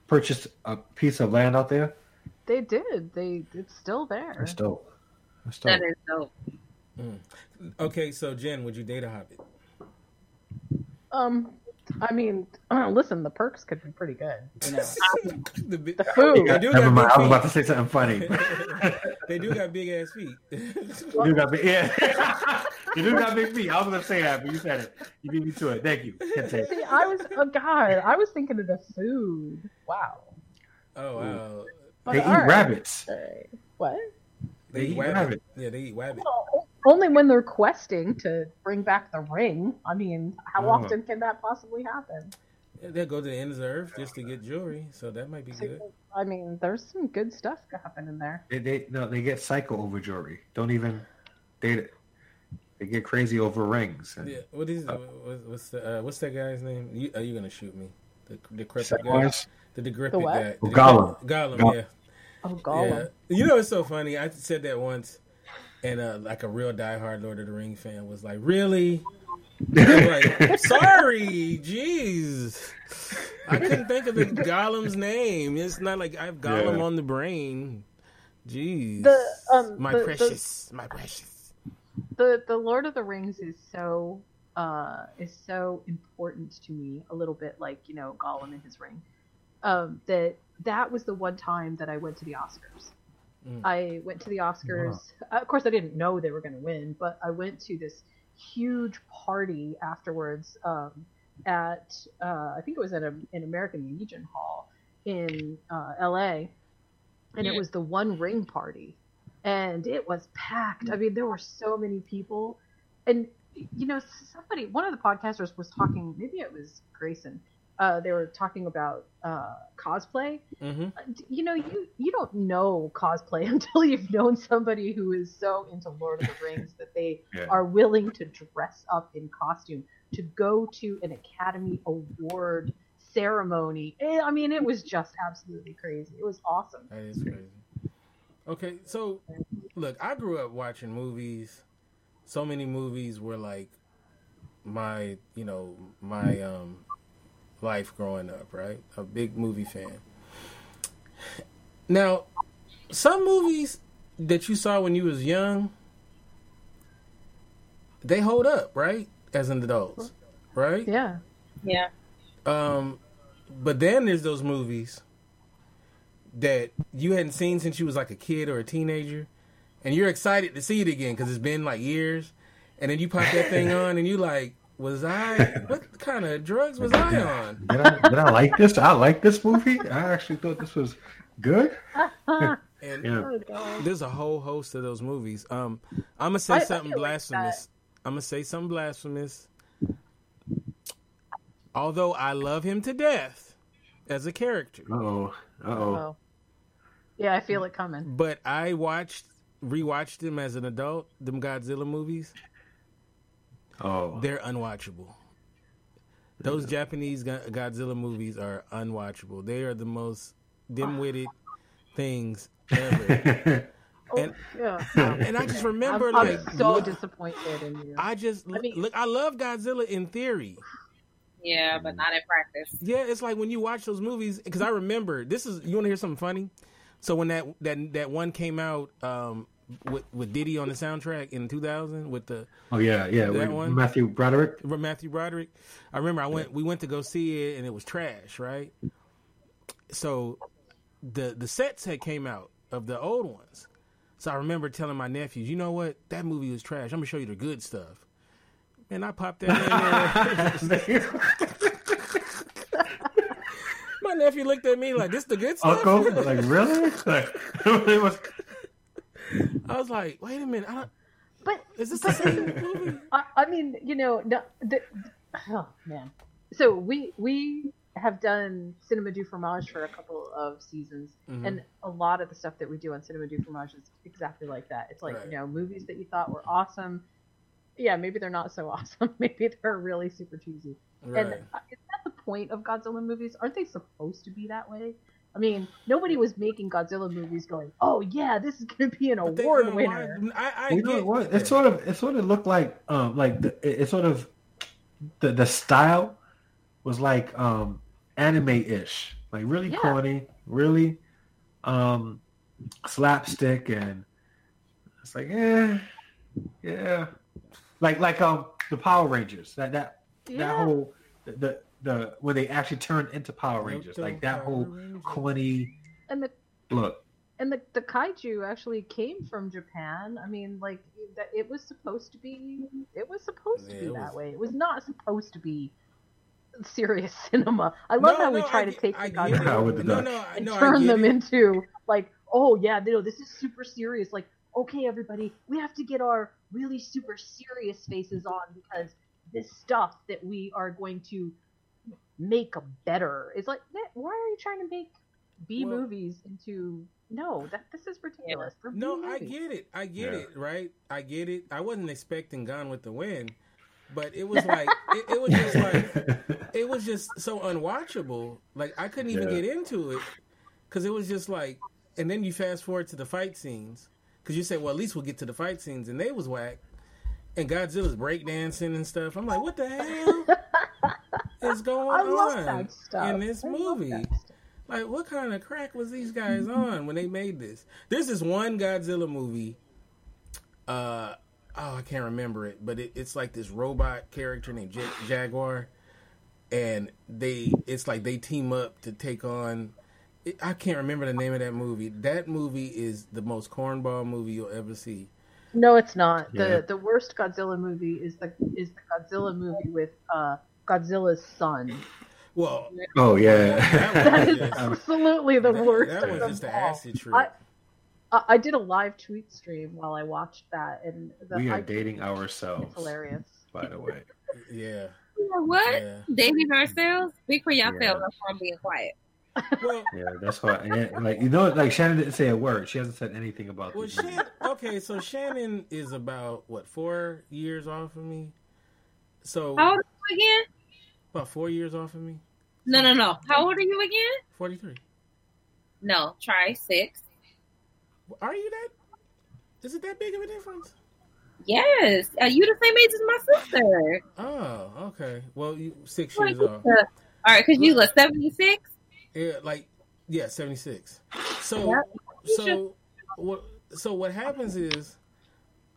S3: purchased a piece of land out there?
S4: they did. They it's still there.
S3: That's dope. That's dope.
S2: is dope.
S1: Okay, so Jen, would you date a hobbit?
S4: Um, I mean, uh, listen, the perks could be pretty good. You know,
S1: the,
S4: the food.
S1: They do
S3: Never mind. I was about to say something funny.
S1: they do got big ass feet.
S3: You do got big, yeah. you do got big feet. I was gonna say that, but you said it. You beat me to it. Thank you. Kente.
S4: See, I was oh god, I was thinking of the food. Wow.
S1: oh wow.
S4: But
S3: They eat
S4: all right.
S3: rabbits.
S4: Alright. What?
S1: They,
S3: They
S1: eat
S3: eat
S1: wabbit.
S3: rabbit.
S1: Yeah, they eat wabbit.
S4: Well, only when they're questing to bring back the ring. I mean, how
S3: Oh.
S4: often can that possibly happen?
S1: Yeah, They'll go to the ends of the earth just to get jewelry, so that might be good.
S4: I mean, there's some good stuff happening there.
S3: They, they no, they get psycho over jewelry. Don't even they they get crazy over rings. And
S1: Yeah, what is what's, what's the uh, what's that guy's name? You, are you gonna shoot me? The decrepit guy,
S3: Samwise?
S1: the decrepit
S4: The what?
S1: guy, the
S3: Gollum.
S1: decrepit- Gollum,
S3: Gollum.
S1: yeah.
S4: Oh, Gollum.
S1: Yeah. You know, it's so funny. I said that once, and uh, like a real diehard Lord of the Ring fan was like, "Really?" Like, sorry, jeez. I couldn't think of the Gollum's name. It's not like I have Gollum
S3: Yeah.
S1: on the brain. Jeez.
S4: The, um,
S1: my
S4: the- the-
S1: precious, my precious.
S4: the the Lord of the Rings is so uh is so important to me a little bit like you know Gollum and his ring um that that was the one time that I went to the Oscars
S1: Mm.
S4: I went to the Oscars of course I didn't know they were going to win but I went to this huge party afterwards um at uh I think it was at a, an American Legion Hall in uh LA and it was the one ring party and it was packed. I mean, there were so many people, and you know, somebody, one of the podcasters was talking. Maybe it was Grayson. Uh, they were talking about uh, cosplay.
S1: hmm
S4: Uh, You know, you you don't know cosplay until you've known somebody who is so into Lord of the Rings that they
S3: Yeah.
S4: are willing to dress up in costume to go to an Academy Award ceremony. Eh, I mean, it was just absolutely crazy. It was awesome.
S1: That is crazy. Okay, so look, I grew up watching movies. So many movies were like my, you know, my um life growing up, right? A big movie fan. Now, some movies that you saw when you was young, they hold up, right? As an adult, right?
S4: Yeah.
S2: Yeah.
S1: Um, but then there's those movies that you hadn't seen since you was like a kid or a teenager, and you're excited to see it again because it's been like years, and then you pop that thing on and you like, was I? What kind of drugs was I on?
S3: Did I, did I like this? I like this movie. I actually thought this was good.
S1: And
S3: Yeah.
S4: Oh,
S1: there's a whole host of those movies. Um, I'm gonna say
S4: I- I
S1: something
S4: like
S1: blasphemous. I'm gonna say something blasphemous. Although I love him to death as a character.
S3: Uh oh. Uh oh.
S4: Oh. Yeah, I feel it coming.
S1: But I watched, rewatched them as an adult. Them Godzilla movies,
S3: Oh.
S1: they're unwatchable. Those Japanese Godzilla movies are unwatchable. They are the most dim-witted things ever.
S4: Oh,
S1: And-
S4: yeah.
S1: and I just remember,
S4: I'm, I'm
S1: like,
S4: so
S1: look-
S4: disappointed in you.
S1: I just
S4: I mean-
S1: look. I love Godzilla in theory.
S2: Yeah, but not in practice.
S1: Yeah, it's like when you watch those movies because I remember this is. You want to hear something funny? So when that that that one came out um, with with Diddy on the soundtrack in 2000 with the
S3: Oh yeah, yeah.
S1: That one?
S3: Matthew Broderick.
S1: Matthew Broderick. I remember I went we went to go see it and it was trash, right? So the the sets had came out of the old ones. So I remember telling my nephews, you know what? That movie was trash. I'm gonna show you the good stuff. And I popped that in there. my nephew looked at me like, "This is the good stuff."
S3: Uncle, like really? Like, it was.
S1: I was like, "Wait a minute, I don't,
S4: but
S1: is this the same movie?"
S4: I, I mean, you know, no, the, oh man. So we we have done Cinema du Fromage for a couple of seasons,
S1: Mhm.
S4: and a lot of the stuff that we do on Cinema du Fromage is exactly like that. It's like
S1: Right.
S4: you know, movies that you thought were awesome. Yeah, maybe they're not so awesome. maybe they're really super cheesy.
S1: Right.
S4: And is that the point of Godzilla movies? Aren't they supposed to be that way? I mean, nobody was making Godzilla movies going, "Oh yeah, this is going to be an
S1: But they-
S4: award
S1: uh, why-
S4: winner."
S1: I, I
S3: You know
S1: get-
S3: what? It sort of it sort of looked like um like the, it, it sort of the the style was like um anime ish, like really
S4: Yeah.
S3: corny, really um slapstick, and it's like yeah, yeah, like like um the Power Rangers that that that whole the, the the when they actually turned into Power Rangers, like that whole corny
S4: And the
S3: look.
S4: and the, the kaiju actually came from Japan. I mean, like that it was supposed to be it was supposed to be that
S1: was-
S4: way. It was not supposed to be serious cinema. I love
S1: No,
S4: how we try
S1: I
S4: to take
S1: I
S4: the
S1: get it.
S3: Yeah, with the
S1: no, no,
S4: and
S1: no,
S4: turn them
S1: it.
S4: into like, oh yeah, no, this is super serious. Like, okay, everybody, we have to get our really super serious faces on because this stuff that we are going to make a better It's like, why are you trying to make B
S1: Well-
S4: movies into? No, that this is ridiculous. They're
S1: No, I get it. I get
S3: Yeah.
S1: it. Right? I get it. I wasn't expecting Gone with the Wind, but it was like it, it was just like it was just so unwatchable. Like I couldn't even
S3: Yeah.
S1: get into it because it was just like. And then you fast forward to the fight scenes because you say, "Well, at least we'll get to the fight scenes," and they was whack. And Godzilla's breakdancing and stuff. I'm like, what the hell is going
S4: I
S1: on in this
S4: I
S1: movie? Like, what kind of crack was these guys on when they made this? There's this one Godzilla movie. Uh, oh, I can't remember it, but it, it's like this robot character named Ja- Jaguar, and they it's like they team up to take on. It, I can't remember the name of that movie. That movie is the most cornball movie you'll ever see.
S4: No, it's not.
S3: Yeah.
S4: the The worst Godzilla movie is the is the Godzilla movie with uh, Godzilla's son.
S1: Well,
S3: oh yeah.
S4: That is absolutely the
S1: that,
S4: worst.
S1: that
S4: of
S1: was
S4: them
S1: just an
S4: all.
S1: acid trip.
S4: I- I, I did a live tweet stream while I watched that, and the,
S3: we are
S4: I-
S3: dating
S4: It's
S3: ourselves,
S4: hilarious.
S3: by the way.
S1: yeah,
S2: You know what?
S1: yeah.
S2: Dating ourselves? Speak for yourself.
S3: Yeah.
S2: That's why I'm being quiet.
S1: Well,
S3: Yeah, that's why. And, like you know, like Shannon didn't say a word. She hasn't said anything about
S1: Well,
S3: this.
S1: Shannon, okay, so Shannon is about what four years off of me. So
S2: How old are you again?
S1: About four years off of me.
S2: No, no, no. How old are you again?
S1: Forty three.
S2: No, try six.
S1: Are you that? Is it that big of a difference?
S2: Yes. Are you the same age as my sister?
S1: Oh, okay. Well, you six
S2: Like,
S1: years off.
S2: uh, all right, because you look 76.
S1: Yeah, like yeah, seventy six. So
S2: Yeah, you
S1: so what? So what happens is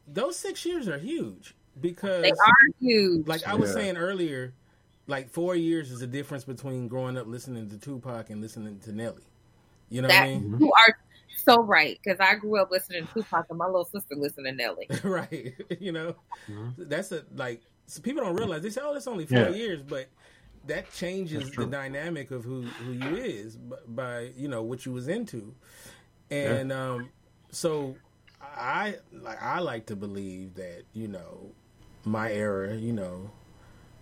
S1: those six years are huge because
S2: They are huge.
S1: like I was
S3: Yeah.
S1: saying earlier, like four years is the difference between growing up listening to Tupac and listening to Nelly. You know
S2: that
S1: what I mean?
S2: you are so right because I grew up listening to Tupac and my little sister listened to Nelly.
S1: right. You know,
S3: Mhm.
S1: that's a like so people don't realize they say, "Oh, it's only four
S3: Yeah.
S1: years," but that changes the dynamic of who who you is by, by you know what you was into, and um, so I like I like to believe that you know my era, you know,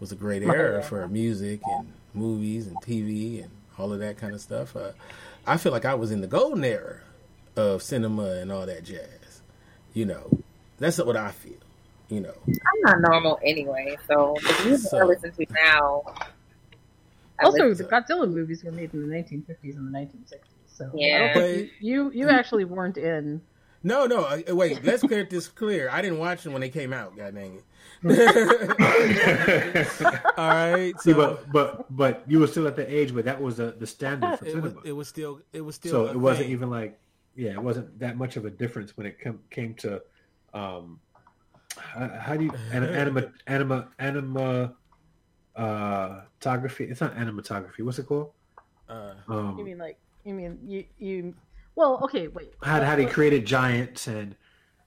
S1: was a great era
S4: era.
S1: for music and movies and TV and all of that kind of stuff. Uh, I feel like I was in the golden era of cinema and all that jazz. You know, that's what I feel. You know,
S2: I'm not normal anyway, so the music I listen to now. I
S4: Also, the Godzilla movies were made in the 1950s and the 1960s. So
S2: Yeah.
S4: don't think you, you you actually weren't in.
S1: No, no. uh, Wait, let's clear this clear. I didn't watch them when they came out. God dang it. all right,
S3: See, but but but you were still at the age where that was the, the standard for
S1: it was
S3: cinema.
S1: it was still it was still
S3: so it wasn't
S1: thing.
S3: even like yeah, it wasn't that much of a difference when it com- came to um how, how do you an- anima anima anima uh photography? It's not animatography. What's it called?
S1: Uh,
S3: Um,
S4: You mean like you mean you you? Well, okay, wait.
S3: how how he created giants and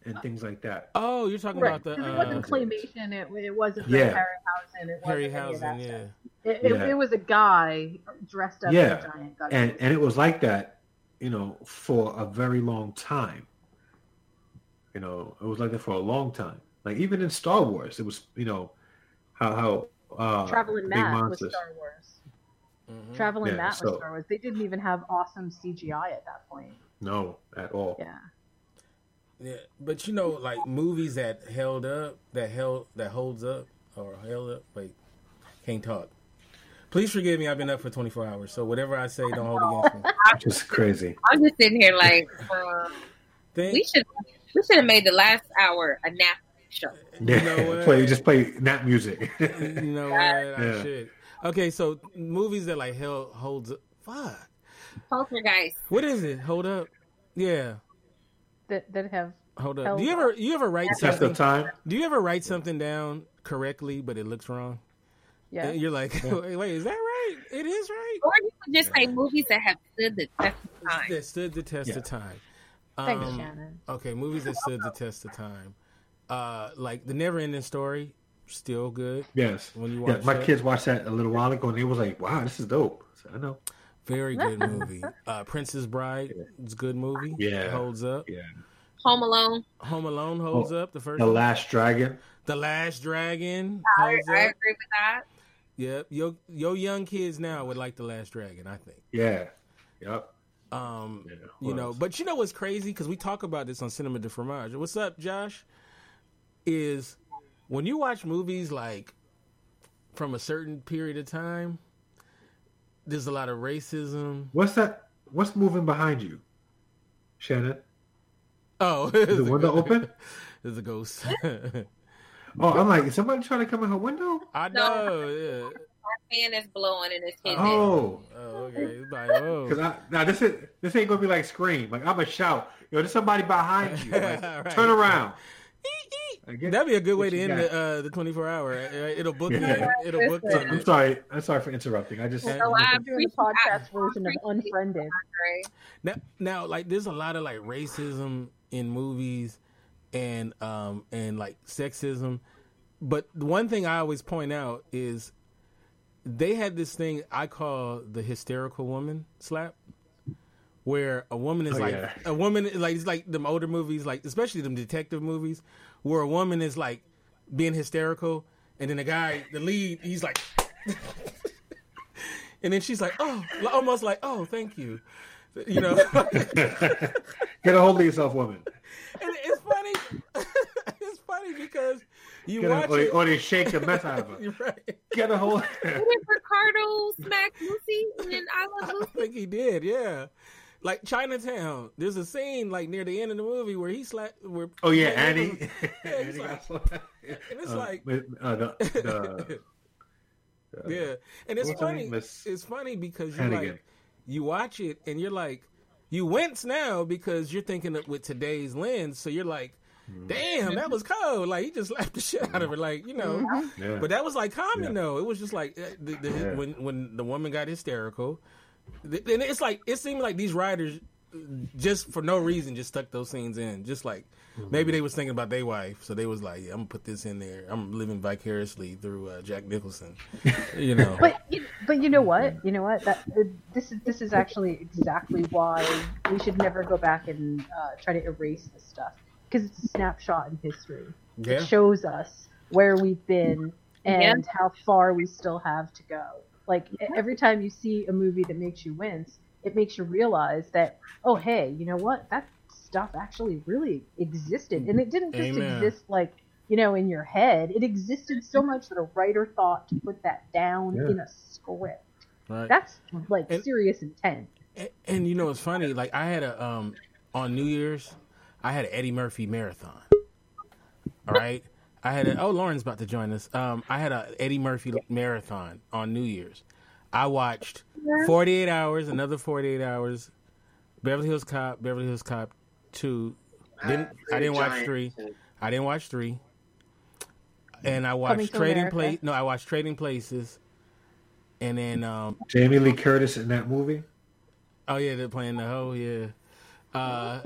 S3: and things like that.
S1: oh, you're talking
S4: Right,
S1: about the
S4: 'cause it
S1: uh,
S4: wasn't claymation. It, it wasn't the
S3: Yeah.
S4: Harryhausen. It wasn't
S1: Harryhausen. Yeah.
S4: It, it,
S3: Yeah.
S4: it was a guy dressed up
S3: Yeah.
S4: as a giant. Godzilla.
S3: and and it was like that, you know, for a very long time. You know, it was like that for a long time. Like even in Star Wars, it was you know how how uh,
S4: Traveling
S3: big
S4: matte was. Star Wars.
S1: Mhm.
S4: Traveling
S3: Yeah,
S4: matte
S3: so-
S4: was Star Wars. They didn't even have awesome CGI at that point.
S3: No, at all.
S4: Yeah.
S1: Yeah, but you know, like movies that held up, that held, that holds up, or held up. Wait, can't talk. Please forgive me. I've been up for 24 hours, so whatever I say, don't hold against me.
S3: Just crazy.
S2: I'm just sitting here like uh, we should we should have made the last hour a nap show.
S1: you know what?
S3: play just play nap music.
S1: you know what? I should. Okay, so movies that like held holds up. Fuck.
S2: Poltergeist.
S1: What is it? Hold up. Yeah.
S4: That that have
S1: Hold up. Do you ever you ever write
S3: Test
S1: something?
S3: of time.
S1: Do you ever write something down correctly, but it looks wrong?
S4: yeah.
S1: You're like, wait, wait, is that right? right. It is right.
S2: Or you could just say movies that have stood the test of time.
S1: That stood the test
S3: Yeah.
S1: of time.
S4: Thanks,
S1: Um,
S4: Shannon.
S1: Okay, movies that stood the test of time. Uh, like the Never Ending Story, still good.
S3: Yes.
S1: When you
S3: yeah, my
S1: that.
S3: kids watched that a little while ago, and they was like, "Wow, this is dope." I, said, I know.
S1: Very good movie. Uh, Princess Bride, it's a good movie.
S3: Yeah.
S1: It holds up.
S3: Yeah.
S2: Home Alone.
S1: Home Alone holds
S3: Oh,
S1: up. The first,
S3: The
S1: one.
S3: Last Dragon.
S1: The Last Dragon
S2: I,
S1: holds
S2: I
S1: up.
S2: agree with that.
S1: Yep, your your young kids now would like The Last Dragon. I think.
S3: Yeah. Yep.
S1: Um,
S3: Yeah.
S1: you know, but you know what's crazy because we talk about this on Cinema de Fromage. What's up, Josh? Is when you watch movies like from a certain period of time, there's a lot of racism.
S3: What's that? What's moving behind you, Shannon?
S1: Oh,
S3: Is the window open?
S1: There's a ghost.
S3: Oh, I'm like, is somebody trying to come in her window?
S1: I know. Yeah.
S2: Fan is blowing and it's hitting.
S3: Oh,
S1: Oh, okay. It's like, oh.
S3: because I now this is this ain't gonna be like scream. Like I'm gonna shout, yo, there's somebody behind you. Like,
S1: Right.
S3: Turn around. Again,
S1: That'd be a good way to end
S3: got?
S1: the uh, the 24 hour. It'll book
S3: Yeah.
S1: you. It'll book
S2: Listen.
S3: I'm sorry. I'm sorry for interrupting. I just
S1: Yeah.
S2: So I
S4: We're doing a podcast version of Unfriended.
S1: Now, now, like, there's a lot of like racism in movies, and um, and like sexism. But the one thing I always point out is they had this thing I call the hysterical woman slap, where a woman is
S3: Oh,
S1: like
S3: yeah.
S1: a woman is like it's like them older movies, like especially them detective movies, where a woman is like being hysterical, and then the guy, the lead, he's like. And then she's like, "Oh, almost like, oh, thank you," you know.
S3: get a hold of yourself, woman.
S1: And it's funny. it's funny because you
S3: Get a,
S1: watch
S3: or, they,
S1: it.
S3: or they shake the mess out of her.
S1: You're right.
S3: Get a hold.
S2: Did Ricardo smack Lucy in I Love Lucy.
S1: I think he did. Yeah. Like Chinatown, there's a scene like near the end of the movie where he slapped. Where
S3: oh yeah, Annie.
S1: Yeah,
S3: Annie
S1: he's
S3: got
S1: like-
S3: slapped.
S1: and it's
S3: Uh,
S1: like-
S3: with, uh, the, the, uh,
S1: yeah, and it's funny.
S3: Miss
S1: It's funny because you
S3: Hannigan.
S1: like you watch it and you're like you wince now because you're thinking of with today's lens. So you're like,
S3: Mm-hmm.
S1: damn, that was cold. Like he just slapped the shit out of her. Like you know.
S3: Yeah.
S1: But that was like common
S3: Yeah.
S1: though. It was just like uh, the, the,
S3: Yeah.
S1: when when the woman got hysterical, th- and it's like it seemed like these writers uh, just for no reason just stuck those scenes in. Just like
S3: Mm-hmm.
S1: maybe they was thinking about their wife, so they was like, yeah, "I'm gonna put this in there. I'm living vicariously through uh, Jack Nicholson." you know,
S4: But you, but you know what? You know what? That this is this is actually exactly why we should never go back and uh, try to erase this stuff because it's a snapshot in history.
S1: yeah,
S4: It shows us where we've been and how far we still have to go. Like every time you see a movie that makes you wince, it makes you realize that oh hey, you know what? That stuff actually really existed, and it didn't just
S1: Amen.
S4: exist like you know in your head. It existed so much that a writer thought to put that down
S3: Yeah.
S4: in a script.
S1: right.
S4: That's like
S1: And-
S4: serious intent.
S1: And, and you know it's funny. Like I had a um on New Year's, I had an Eddie Murphy marathon. All right, I had a, oh Lauren's about to join us. Um, I had a Eddie Murphy marathon on New Year's. I watched 48 hours, another 48 hours, Beverly Hills Cop, Beverly Hills Cop two. Didn't I didn't watch three. I didn't watch three. And I watched
S4: to
S1: Trading
S4: America.
S1: Place. No, I watched Trading Places. And then um,
S3: Jamie Lee Curtis in that movie.
S1: Oh yeah, they're playing the hoe. Yeah, uh,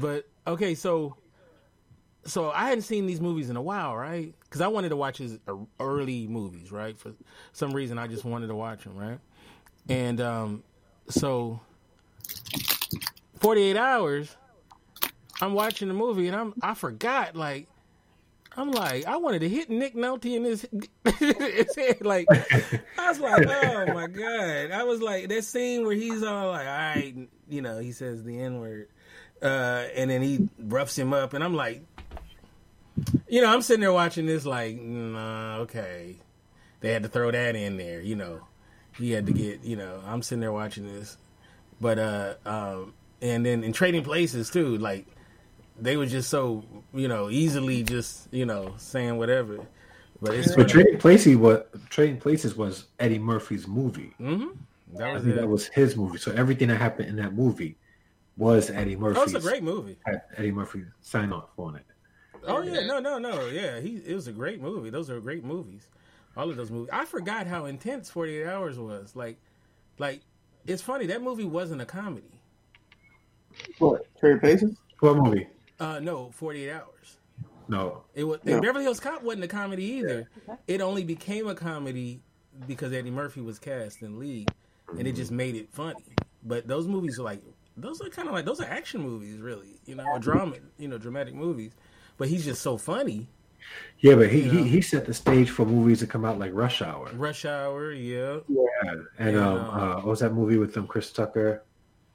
S1: but okay, so so I hadn't seen these movies in a while, right? Because I wanted to watch his uh, early movies, right? For some reason, I just wanted to watch them, right? And um, so forty eight hours, I'm watching the movie, and I'm I forgot like. I'm like, I wanted to hit Nick Nolte in his, his head. Like, I was like, oh my god! I was like, that scene where he's all like, all right, you know, he says the n word, uh, and then he roughs him up, and I'm like, you know, I'm sitting there watching this, like, nah, okay, they had to throw that in there, you know, he had to get, you know, I'm sitting there watching this, but uh, um, and then in Trading Places too, like, they were just so, you know, easily just, you know, saying whatever. But it's
S3: But Trading Places was Trading Places was Eddie Murphy's movie.
S1: hmm that
S3: I
S1: was
S3: think
S1: it.
S3: that was his movie. So everything that happened in that movie was Eddie
S1: Murphy.
S3: Murphy's.
S1: was a great movie.
S3: Eddie Murphy sign off on it.
S1: Oh yeah, no, no, no, yeah. He it was a great movie. Those are great movies. all of those movies. I forgot how intense Forty Eight Hours was. Like, like it's funny that movie wasn't a comedy.
S5: What? Trade Paces?
S3: What movie?
S1: Uh, no, Forty Eight Hours.
S3: No.
S1: It was
S5: No.
S1: Beverly Hills Cop wasn't a comedy either. It only became a comedy because Eddie Murphy was cast in League, and it just made it funny. But those movies are like those are kind of like those are action movies, really. You know, or drama, you know, dramatic movies. But he's just so funny.
S3: Yeah, but he,
S1: You
S3: he
S1: know.
S3: he set the stage for movies to come out like Rush Hour.
S1: Rush Hour, yeah.
S3: Yeah. And
S1: Yeah.
S3: um, uh, what was that movie with um, Chris Tucker?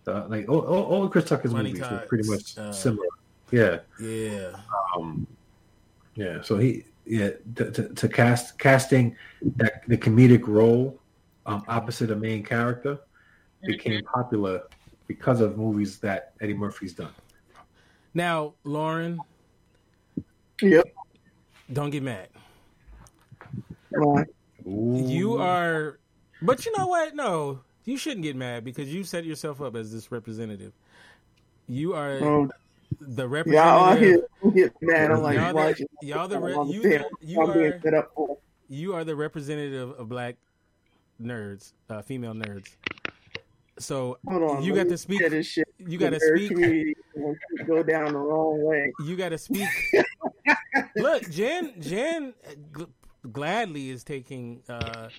S3: The, like all, all, all Chris Tucker's
S1: Money
S3: movies were pretty much
S1: uh,
S3: similar. Yeah.
S1: Yeah.
S3: Um, yeah. So he yeah to, to, to cast casting that the comedic role um, opposite a main character became popular because of movies that Eddie Murphy's done.
S1: Now, Lauren,
S5: Yep.
S1: don't get mad.
S5: Why?
S1: You are, but you know what? No, you shouldn't get mad because you set yourself up as this representative. You are
S5: Um,
S1: the
S5: y'all out here
S1: representative.
S5: get mad. I'm like,
S1: Y'all the-
S5: watching.
S1: y'all the re-
S5: I'm
S1: you-
S5: saying,
S1: you are-
S5: set up for.
S1: You are the representative of black nerds, uh, female nerds. So
S5: Hold on.
S1: you got to speak.
S5: This shit.
S1: You got to speak.
S5: Go down the wrong way.
S1: You got to speak. Look, Jen. Jen gl- gladly is taking. Uh,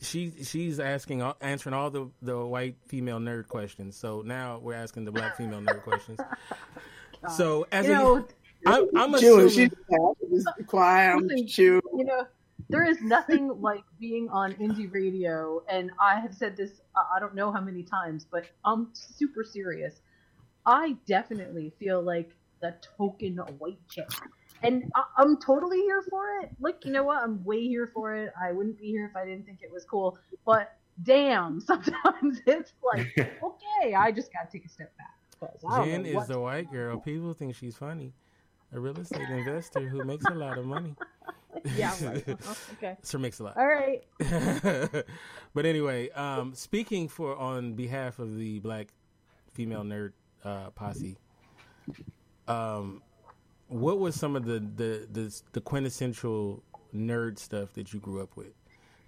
S1: she she's asking, answering all the the white female nerd questions. So now we're asking the black female nerd questions. So as
S4: you
S1: a,
S4: know,
S1: I'm, I'm assuming.
S5: She's quiet. I'm
S4: Listen,
S5: chew.
S4: you know, there is nothing like being on indie radio, and I have said this uh, I don't know how many times, but I'm super serious. I definitely feel like the token white chick, and I- I'm totally here for it. Like, you know what? I'm way here for it. I wouldn't be here if I didn't think it was cool. But damn, sometimes it's like, okay, I just gotta take a step back.
S1: Jen is
S4: what-
S1: the white girl. People think she's funny. A real estate investor who makes a lot of money.
S4: yeah, right. Uh-huh, okay.
S1: Sir makes a lot.
S4: All right.
S1: but anyway, um, speaking for on behalf of the black female nerd uh, posse, um, what was some of the, the the the quintessential nerd stuff that you grew up with?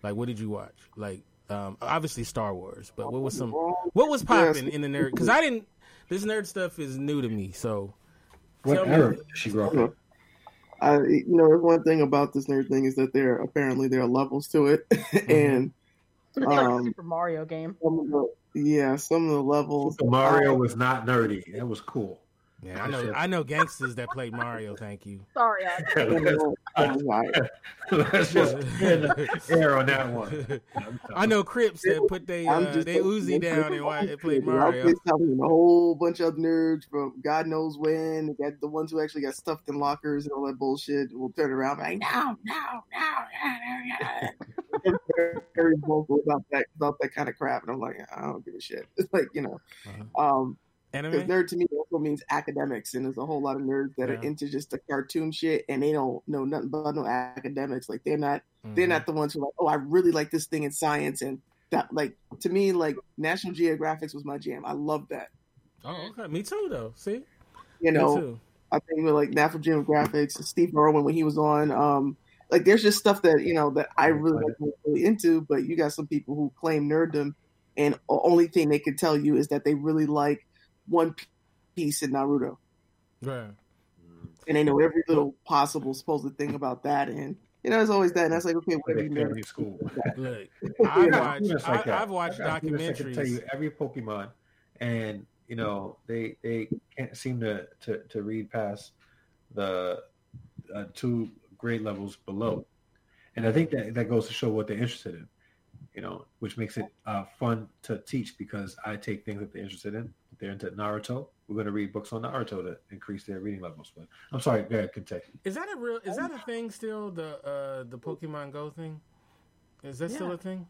S1: Like, what did you watch? Like, um, obviously Star Wars, but what was some what was popping in the nerd? Because I didn't. This nerd stuff is new to me, so
S3: What
S1: Tell
S3: era did she grew up in?
S5: I, you know, one thing about this nerd thing is that there apparently there are levels to it, and
S4: It's like a
S5: Um,
S4: Super Mario game.
S5: some of the yeah, some of the levels.
S3: Super Mario was not nerdy. That was cool.
S1: Yeah, I know I know gangsters that played Mario. Thank you.
S4: Sorry, I,
S5: let's,
S3: Let's just air on that one.
S1: I know Crips that put they uh, they Uzi down and, wa- and played
S5: I'm
S1: Mario.
S5: just telling a whole bunch of nerds from God knows when. They got the ones who actually got stuffed in lockers and all that bullshit. Will turn around like, no, no, no, no, no. Very vocal about that about that kind of crap, and I'm like, I don't give a shit. It's like you know,
S1: Uh-huh.
S5: um, because nerd to me also means academics, and there's a whole lot of nerds that are into just the cartoon shit, and they don't know nothing about no academics. Like they're not they're
S1: Mhm.
S5: not the ones who are like, oh, I really like this thing in science, and that like to me, like National Geographics was my jam. I love that.
S1: Oh, okay. Me too, though. See,
S5: You know. I think with like National Geographics, Steve Irwin when he was on, um, like there's just stuff that you know that I really like, really into. But you got some people who claim nerddom, and the only thing they can tell you is that they really like One Piece and Naruto.
S1: Right.
S5: and they know every little possible supposed thing about that. And you know, it's always that. And that's like, okay, what have you
S3: family
S5: learned?
S3: school.
S1: Look, I
S5: know,
S1: watch.
S3: Students like
S1: I,
S3: that.
S1: I've watched
S3: I got students can tell you every Pokemon, and you know they they can't seem to to, to read past the uh, two grade levels below, and I think that that goes to show what they're interested in. You know, which makes it uh, fun to teach because I take things that they're interested in. If they're into Naruto, we're going to read books on Naruto to increase their reading levels. But I'm sorry, go ahead, continue.
S1: Is that a real? Is that a thing still? The uh the Pokemon Go thing. Is that still a thing?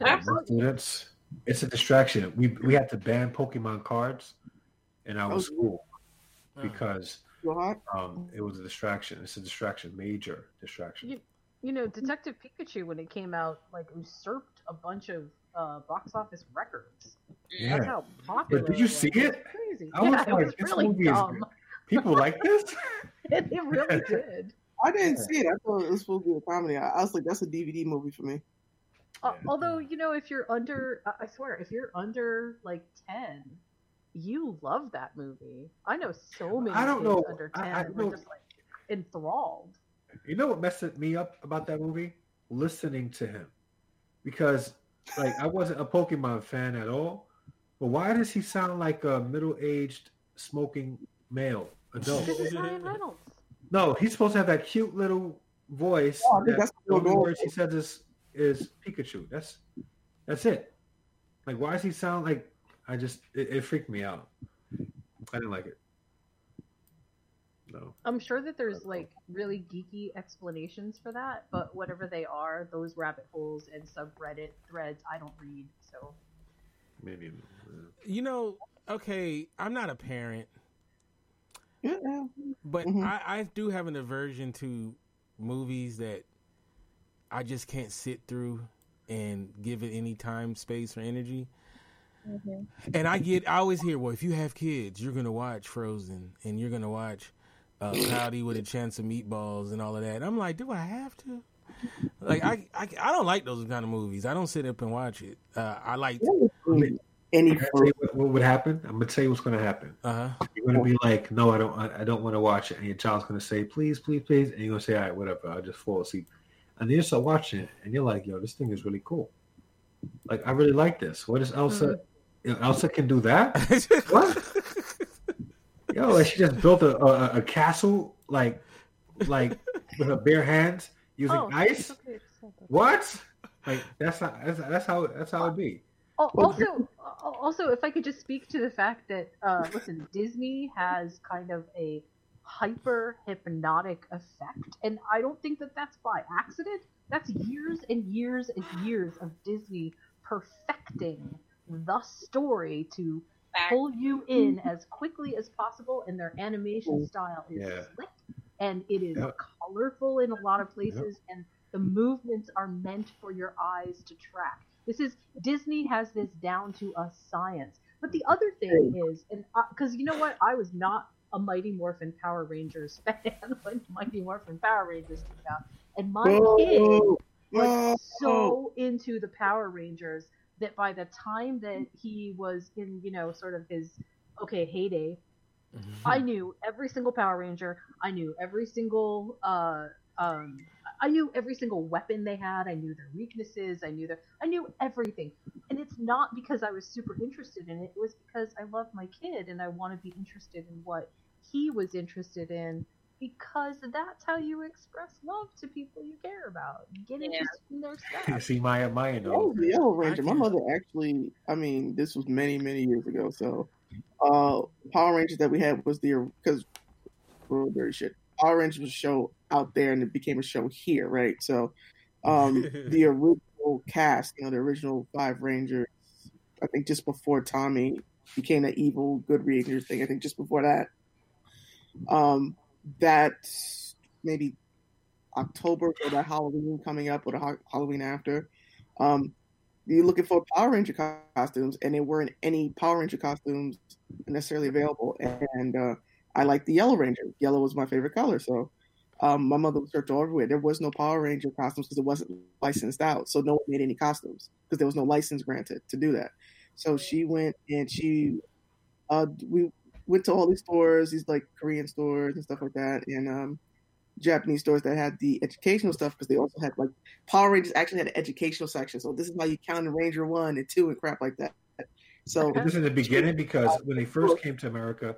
S2: Absolutely.
S3: Students, it's a distraction. We we had to ban Pokemon cards in our
S5: Oh,
S3: school
S1: Uh,
S3: because um, it was a distraction. It's a distraction, major distraction.
S4: You- you know, Detective Pikachu when it came out, like usurped a bunch of uh, box office records. That's
S3: Yeah,
S4: how popular.
S3: But did you
S4: was.
S3: see it?
S4: Crazy.
S3: I was
S4: yeah,
S3: like,
S4: it was
S3: this
S4: really
S3: movie is
S4: dumb.
S3: people like this.
S4: it really did.
S5: I didn't see it. I thought it was supposed to be a comedy. I, I was like, that's a DVD movie for me.
S4: Uh, although you know, if you're under, I swear, if you're under like ten, you love that movie. I know so many
S3: I don't
S4: kids
S3: know.
S4: under ten
S3: I
S4: who are
S3: know-
S4: just like enthralled.
S3: You know what messed me up about that movie? Listening to him, because like I wasn't a Pokemon fan at all. But why does he sound like a middle-aged smoking male adult?
S4: This is Ryan Reynolds.
S3: No, he's supposed to have that cute little voice.
S5: Oh, I think
S3: that
S5: that's
S3: the only
S5: we're
S3: words he says is is Pikachu. That's that's it. Like, why does he sound like? I just it, it freaked me out. I didn't like it. No.
S4: I'm sure that there's like really geeky explanations for that, but whatever they are, those rabbit holes and subreddit threads, I don't read. So
S3: Maybe. uh,
S1: You know, okay, I'm not a parent,
S5: Yeah, yeah.
S1: but
S5: Mhm.
S1: I, I do have an aversion to movies that I just can't sit through and give it any time, space, or energy. And I get, I always hear, well, if you have kids, you're gonna watch Frozen and you're gonna watch uh, Cloudy with a Chance of Meatballs and all of that. And I'm like, do I have to? Like, I, I, I don't like those kind of movies. I don't sit up and watch it. Uh, I like,
S5: Any
S3: Can I what, what would happen? I'm gonna tell you what's gonna happen.
S1: uh huh.
S3: You're gonna be like, no, I don't, I, I don't want to watch it, and your child's gonna say, please, please, please, and you're gonna say, all right, whatever, I'll just fall asleep. And then you start watching it, and you're like, yo, this thing is really cool. Like, I really like this. What is Elsa? You know, Elsa can do that. What? Yo, like she just built a, a, a castle, like, like with her bare hands using
S4: oh,
S3: ice.
S4: okay, it's not that-
S3: What? Like that's not that's, that's how that's how it be. Well,
S4: Also, also, if I could just speak to the fact that, uh, listen, Disney has kind of a hyper hypnotic effect, and I don't think that that's by accident. That's years and years and years of Disney perfecting the story to
S2: Fact.
S4: pull you in as quickly as possible, and their animation style is
S3: Yeah.
S4: slick and it is
S3: Yep.
S4: colorful in a lot of places, and the movements are meant for your eyes to track. This is Disney has this down to a science. But the other thing is, and uh, because you know what, I was not a Mighty Morphin Power Rangers fan when Mighty Morphin Power Rangers came out, and my kid
S5: Oh,
S4: was
S5: oh,
S4: so into the Power Rangers that by the time that he was in, you know, sort of his okay heyday, I knew every single Power Ranger. I knew every single uh um I knew every single weapon they had. I knew their weaknesses. I knew their I knew everything. And it's not because I was super interested in it. It was because I love my kid and I want to be interested in what he was interested in because that's how you express love to people you care about. Get
S2: Yeah.
S4: interested in their stuff.
S3: See Maya Maya
S5: That
S3: knows.
S5: was the Yellow Ranger. My mother actually, I mean, this was many, many years ago. So, uh, Power Rangers that we had was the because we're very shit. Power Rangers was a show out there, and it became a show here, right? So, um, the original cast, you know, the original five Rangers, I think just before Tommy became the evil good Ranger thing, I think just before that, um, that maybe October or that Halloween coming up or the ha- Halloween after. Um, you're looking for Power Ranger co- costumes, and there weren't any Power Ranger costumes necessarily available. And uh, I like the Yellow Ranger. Yellow was my favorite color, so um, my mother would search all everywhere. There was no Power Ranger costumes because it wasn't licensed out, so no one made any costumes because there was no license granted to do that. So she went and she, uh, we went to all these stores, these like Korean stores and stuff like that, and um, Japanese stores that had the educational stuff because they also had like Power Rangers actually had an educational section. So this is how you count Ranger one and two and crap like that. So
S3: This is the beginning because when they first came to America,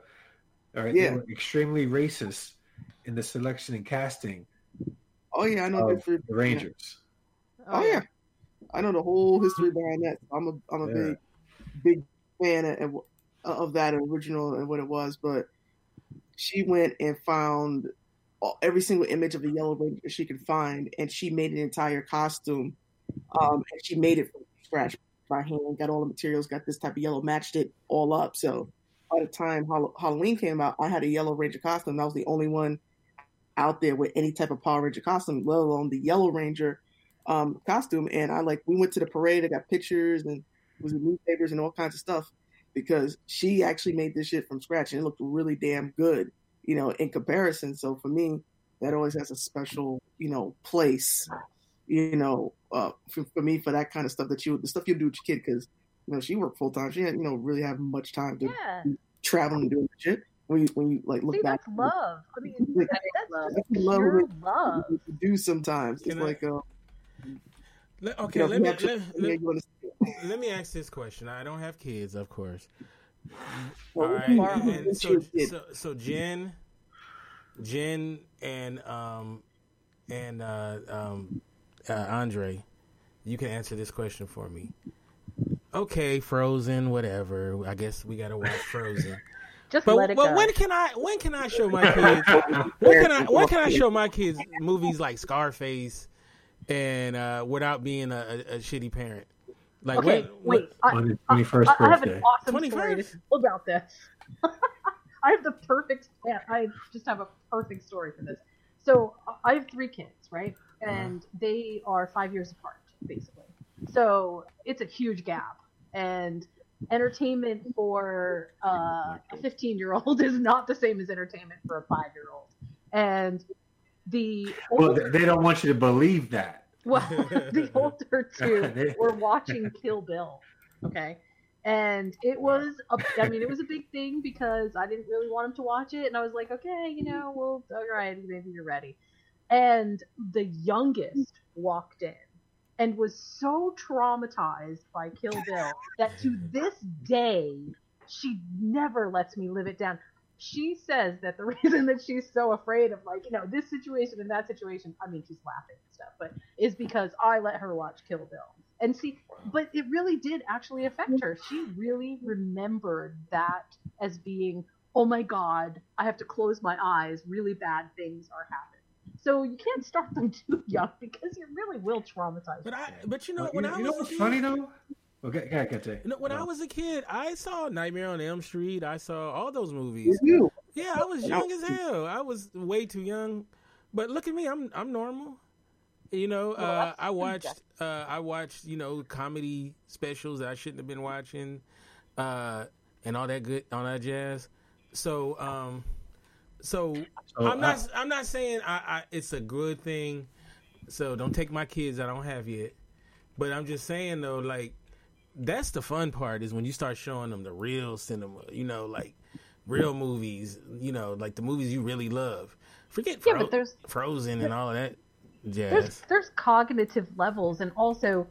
S3: all right,
S5: Yeah.
S3: they were extremely racist in the selection and casting
S5: oh yeah, I know different
S3: the Rangers.
S5: Oh yeah, I know the whole history behind that. I'm a I'm a
S3: Yeah.
S5: big big fan of, of that original and what it was. But she went and found every single image of the Yellow Ranger she could find, and she made an entire costume. Um, and she made it from scratch by hand. Got all the materials. Got this type of yellow. Matched it all up. So by the time Hall- Halloween came out, I had a Yellow Ranger costume. That was the only one out there with any type of Power Ranger costume, let alone the Yellow Ranger um, costume. And I like we went to the parade. I got pictures and it was in newspapers and all kinds of stuff because she actually made this shit from scratch and it looked really damn good, you know, in comparison. So for me, that always has a special, you know, place, you know, uh, for, for me for that kind of stuff that you the stuff you do with your kid because you know she worked full time. She had you know really have much time to
S4: Yeah.
S5: travel and doing shit. When you when you like look
S4: See,
S5: back,
S4: that's love. I mean,
S5: Like,
S4: that's
S2: love.
S4: just
S5: That's love
S4: pure love.
S5: to do sometimes. It's
S1: I-
S5: like uh,
S1: Le-
S5: you
S1: okay,
S5: know,
S1: let me
S5: have
S1: let, let, let me ask this question. I don't have kids, of course.
S5: Well,
S1: All
S5: we
S1: right,
S5: can-
S4: Borrow.
S1: and so, so so Jen, Jen, and um, and uh, um, uh, Andre, you can answer this question for me. Okay, Frozen, whatever. I guess we gotta watch Frozen.
S4: Just
S1: But,
S4: let it
S1: but
S4: go.
S1: when can I when can I show my kids when can I when can I show my kids movies like Scarface and uh, without being a, a, a shitty parent? Like
S4: okay,
S1: when,
S4: wait. I,
S3: on his
S4: I, I have an awesome story
S1: 21st?
S4: tell about this. I have the perfect. yeah, I just have a perfect story for this. So I have three kids, right? And they are five years apart, basically. So it's a huge gap, and entertainment for uh, a 15 year old is not the same as entertainment for a five year old. And the
S3: Well,
S4: older,
S3: they they don't want you to believe that.
S4: Well, the older two were watching Kill Bill. Okay. And it was, a, I mean, it was a big thing because I didn't really want him to watch it. And I was like, okay, you know, well, all right, maybe you're ready. And the youngest walked in and was so traumatized by Kill Bill that to this day, she never lets me live it down. She says that the reason that she's so afraid of, like, you know, this situation and that situation, I mean, she's laughing and stuff, but is because I let her watch Kill Bill. And see, but it really did actually affect her. She really remembered that as being, oh my God, I have to close my eyes. Really bad things are happening. So you can't start them too young because it really will traumatize.
S1: but. I but you know
S3: Well,
S1: when
S3: you,
S1: I
S3: you
S1: was
S3: know what's funny though? Okay, yeah, I can say.
S1: you know, when I was a kid, I saw Nightmare on Elm Street. I saw all those movies.
S5: You.
S1: Yeah, I was young as hell. I was way too young. But look at me, I'm I'm normal. You know, uh, I watched uh, I watched you know comedy specials that I shouldn't have been watching, uh, and all that good all that jazz. So um, so
S3: So,
S1: I'm not
S3: I-
S1: I'm not saying I, I it's a good thing. So don't take my kids I don't have yet. But I'm just saying though, like that's the fun part is when you start showing them the real cinema. You know, like real movies. You know, like the movies you really love. Forget
S4: Yeah,
S1: Fro-
S4: but there's
S1: Frozen and all of that
S4: there's
S1: jazz.
S4: there's cognitive levels and also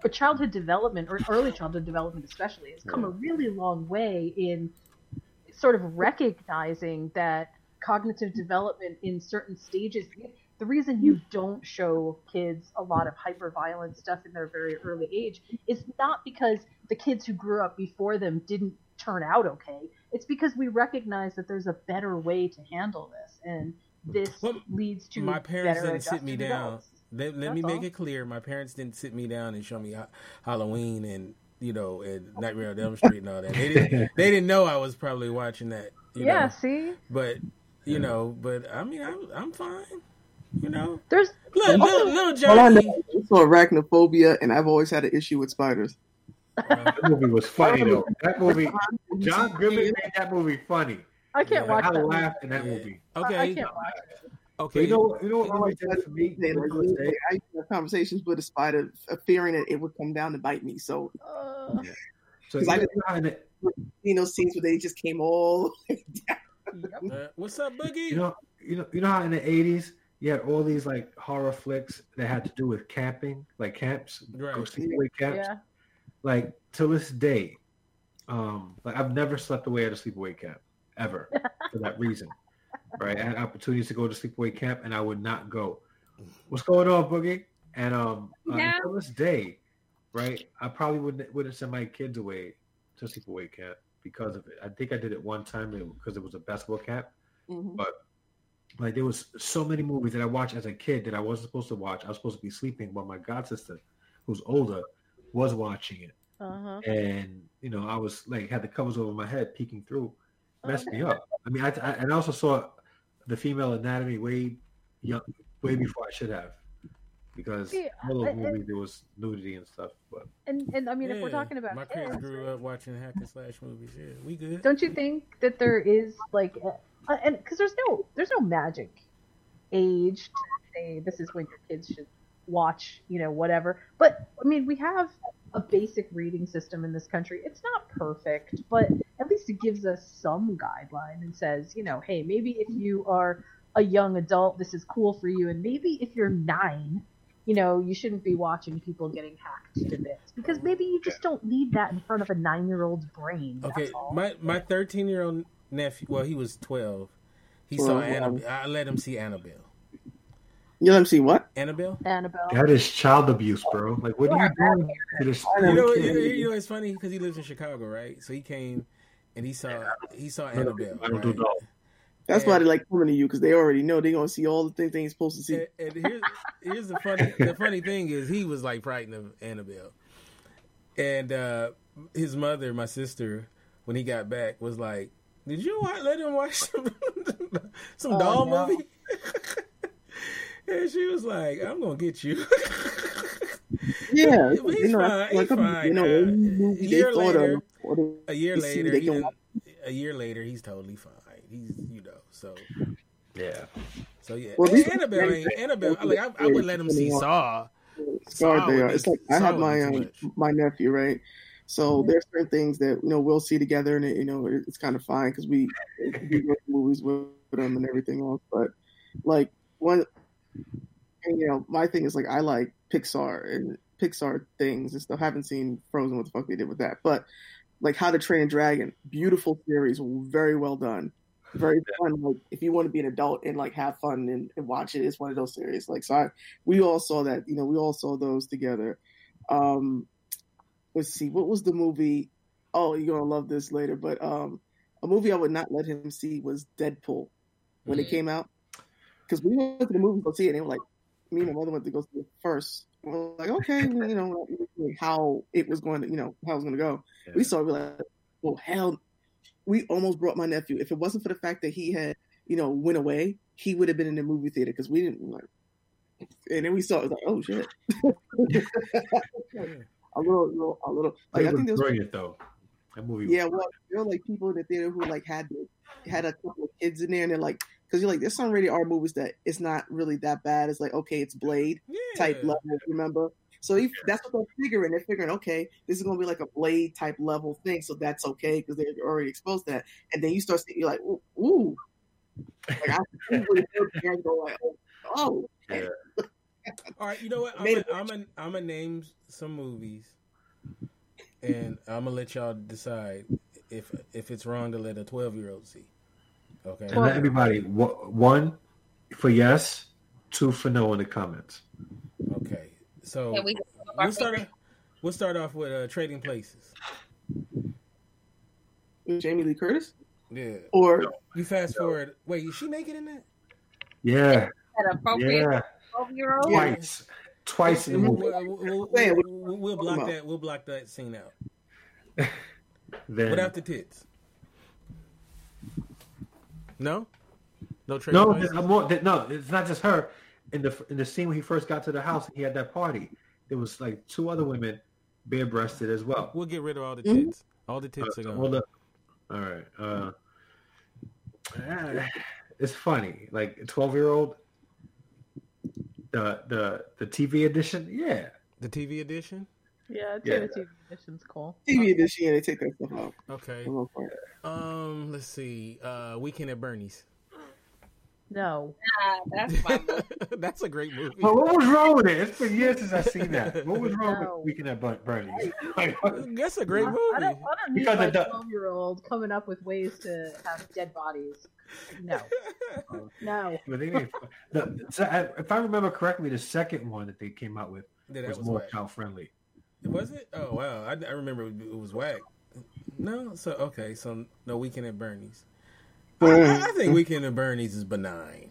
S4: for childhood development or early childhood development especially has come a really long way in sort of recognizing that cognitive development in certain stages the reason you don't show kids a lot of hyper violent stuff in their very early age is not because the kids who grew up before them didn't turn out okay it's because we recognize that there's a better way to handle this and this
S1: Well,
S4: leads to
S1: my parents didn't sit me down.
S4: adults.
S1: Let, let me
S4: That's
S1: make
S4: all.
S1: it clear. My parents didn't sit me down and show me ha- Halloween and you know and oh. Nightmare on Elm Street and all that. They didn't. they didn't know I was probably watching that. You
S4: yeah
S1: Know?
S4: see
S1: But you know. But I mean, I'm I'm fine. You know.
S4: There's
S1: Look, little, little
S5: All I
S1: Johnny.
S5: know is arachnophobia, and I've always had an issue with spiders.
S3: that movie was funny though. That movie, John Goodman made that movie funny.
S4: I can't
S1: Yeah,
S4: watch
S3: I
S4: that.
S3: laughed in that movie.
S4: I, I
S1: Okay.
S4: can't watch it.
S3: But
S1: Okay.
S3: you know, you know what always did it for me?
S5: And
S3: Back in the day?
S5: I used to have conversations with a spider, uh, fearing that it would come down to bite me. So,
S4: Uh,
S3: So
S5: 'Cause
S3: you
S5: I
S3: know
S5: just-
S3: how in the,
S5: you know, scenes where they just came all.
S4: yep.
S1: Uh, what's up, Boogie?
S3: you know, you know, you know how in the eighties you had all these like horror flicks that had to do with camping, like camps,
S1: Right.
S3: go sleepaway camps.
S4: Yeah.
S3: Like to this day, um, like I've never slept away at a sleepaway camp ever for that reason. Right, I had opportunities to go to sleepaway camp, and I would not go. What's going on, Boogie? And um, uh,
S2: Yeah.
S3: until this day, right, I probably wouldn't wouldn't send my kids away to sleepaway camp because of it. I think I did it one time because it was a basketball camp.
S5: Mhm.
S3: Like there was so many movies that I watched as a kid that I wasn't supposed to watch. I was supposed to be sleeping, but my god sister, who's older, was watching it,
S4: Uh-huh.
S3: and you know I was like had the covers over my head, peeking through, messed me up. I mean, I, I and I also saw the female anatomy way young, way before I should have, because
S4: See,
S3: all those
S4: I- I-
S3: movies there was nudity and stuff. But
S4: And and I mean, if we're talking about
S1: my parents
S4: kids,
S1: grew up watching hack and slash movies. Yeah, we good.
S4: don't you think that there is like, uh, and because there's no there's no magic age to say this is when your kids should watch, you know, whatever. But I mean, we have a basic reading system in this country. It's not perfect, but at least it gives us some guideline and says, you know, hey, maybe if you are a young adult, this is cool for you, and maybe if you're nine, you know, you shouldn't be watching people getting hacked to bits because maybe you just don't need that in front of a nine-year-old's brain.
S1: Okay, my my thirteen year old nephew. Well, he was twelve. He
S5: Well,
S1: saw
S5: well,
S1: Annabelle. I let him see Annabelle.
S5: You let him see what?
S1: Annabelle.
S4: Annabelle.
S3: That is child abuse, bro. Like, what are you doing to this?
S1: You know, you know, you know, it's funny because he lives in Chicago, right? So he came and he saw he saw Annabelle.
S3: I don't do
S1: right?
S3: that.
S5: That's why they like coming to you because they already know they're gonna see all the things they're supposed to see.
S1: And, and here's, here's the funny the funny thing is he was like frightened of Annabelle, and uh, his mother, my sister, when he got back, was like, "Did you wa- let him watch some some
S4: Oh,
S1: doll
S4: no.
S1: movie?" and she was like, "I'm gonna get you."
S5: Yeah,
S1: But
S5: you
S1: he's
S5: know,
S1: fine. He's
S5: like,
S1: fine.
S5: you know,
S1: Uh, a year later,
S5: of,
S1: a year later, he
S5: can-
S1: a year later, he's totally fine. He's you know so
S3: Yeah.
S1: so yeah.
S5: Well,
S1: And
S5: these-
S1: Annabelle, ain't, Annabelle, like I, I would let him see Saw.
S5: scarred
S1: Saw
S5: they are. It's like I
S1: Saw
S5: have my um, my nephew, right? So there's certain things that you know we'll see together, and it, you know it's kind of fine because we we movies with them and everything else. But like one, and, you know, my thing is like I like Pixar and Pixar things and stuff. haven't seen Frozen, what the fuck they did with that, but like How to Train a Dragon, beautiful series, very well done. Very fun. Like if you want to be an adult and like have fun and, and watch it, it's one of those series. Like so, I, we all saw that. You know, we all saw those together. Um, let's see, what was the movie? Oh, you're gonna love this later, but um, a movie I would not let him see was Deadpool when it
S2: Mhm.
S5: came out because we went to the movie to go see it. and they were like, me and my mother went to go see it first. We were like, okay, you know, like how it was going to, you know, how it was going to go. We saw it, We're like, well, hell, we almost brought my nephew. If it wasn't for the fact that he had, you know, went away, he would have been in the movie theater because we didn't like. And then we saw it, it was like, oh shit. a little, little, a little. Like I think there was
S3: brilliant though. That movie.
S5: yeah, well, there were like people in the theater who like had the, had a couple of kids in there, and they're like, because you're like, there's some rated R movies that it's not really that bad. It's like, okay, it's Blade
S1: Yeah.
S5: type level, remember? So if, that's what they're figuring. They're figuring, okay, this is gonna be like a Blade type level thing, so that's okay because they're already exposed to that. And then you start seeing, you're like, ooh, ooh. like I see where the parents go like, oh, oh.
S3: Yeah.
S1: All right, you know what? I'm gonna I'm gonna I'm name some movies, and I'm gonna let y'all decide if if it's wrong to let a 12 year old see. Okay.
S3: And let everybody one for yes, two for no in the comments.
S1: Okay. So
S2: Can we just talk about
S1: we'll start. We'll start off with uh, Trading Places.
S5: Jamie Lee Curtis
S1: Yeah.
S5: or
S1: You fast forward. Wait, is she naked in that?
S3: Yeah,
S2: an appropriate
S3: yeah,
S2: 12 year old?
S3: twice, twice in the movie.
S1: we'll, we'll, we'll, we'll, we'll block that. We'll block that scene out
S3: Then
S1: without the tits. No. No
S3: no,
S1: places.
S3: there's more. No, it's not just her. In the in the scene when he first got to the house, and he had that party. There was like two other women, bare breasted as well.
S1: We'll get rid of all the
S5: Mhm.
S1: tits. All the tits
S3: Uh,
S1: are gone.
S3: hold up. All right. Uh, it's funny. Like twelve year old. The the the TV edition, yeah.
S1: The TV edition.
S4: Yeah,
S3: Yeah.
S4: the TV edition's cool.
S5: TV edition. Yeah, they take that stuff out.
S1: Okay.
S5: for the most part.
S1: Um. Let's see. Uh. Weekend at Bernie's.
S4: No.
S2: Ah, that's my movie.
S1: That's a great movie.
S3: But what was wrong with it? It's been years since I've seen that. What was wrong
S4: No.
S3: with Weekend at Bur- Bernie's? Like,
S1: That's a great
S4: I,
S1: movie.
S4: I don't, I don't need
S3: Because
S4: my 12 year old coming up with ways to have dead bodies. No. No.
S3: but they the- so I- if I remember correctly, the second one that they came out with
S1: Yeah, that
S3: was,
S1: was
S3: more
S1: whack.
S3: child friendly.
S1: Was it? Oh wow, I, I remember it, it was whack. No, so okay, so no Weekend at Bernie's. I, I I think Weekend at Bernie's is benign.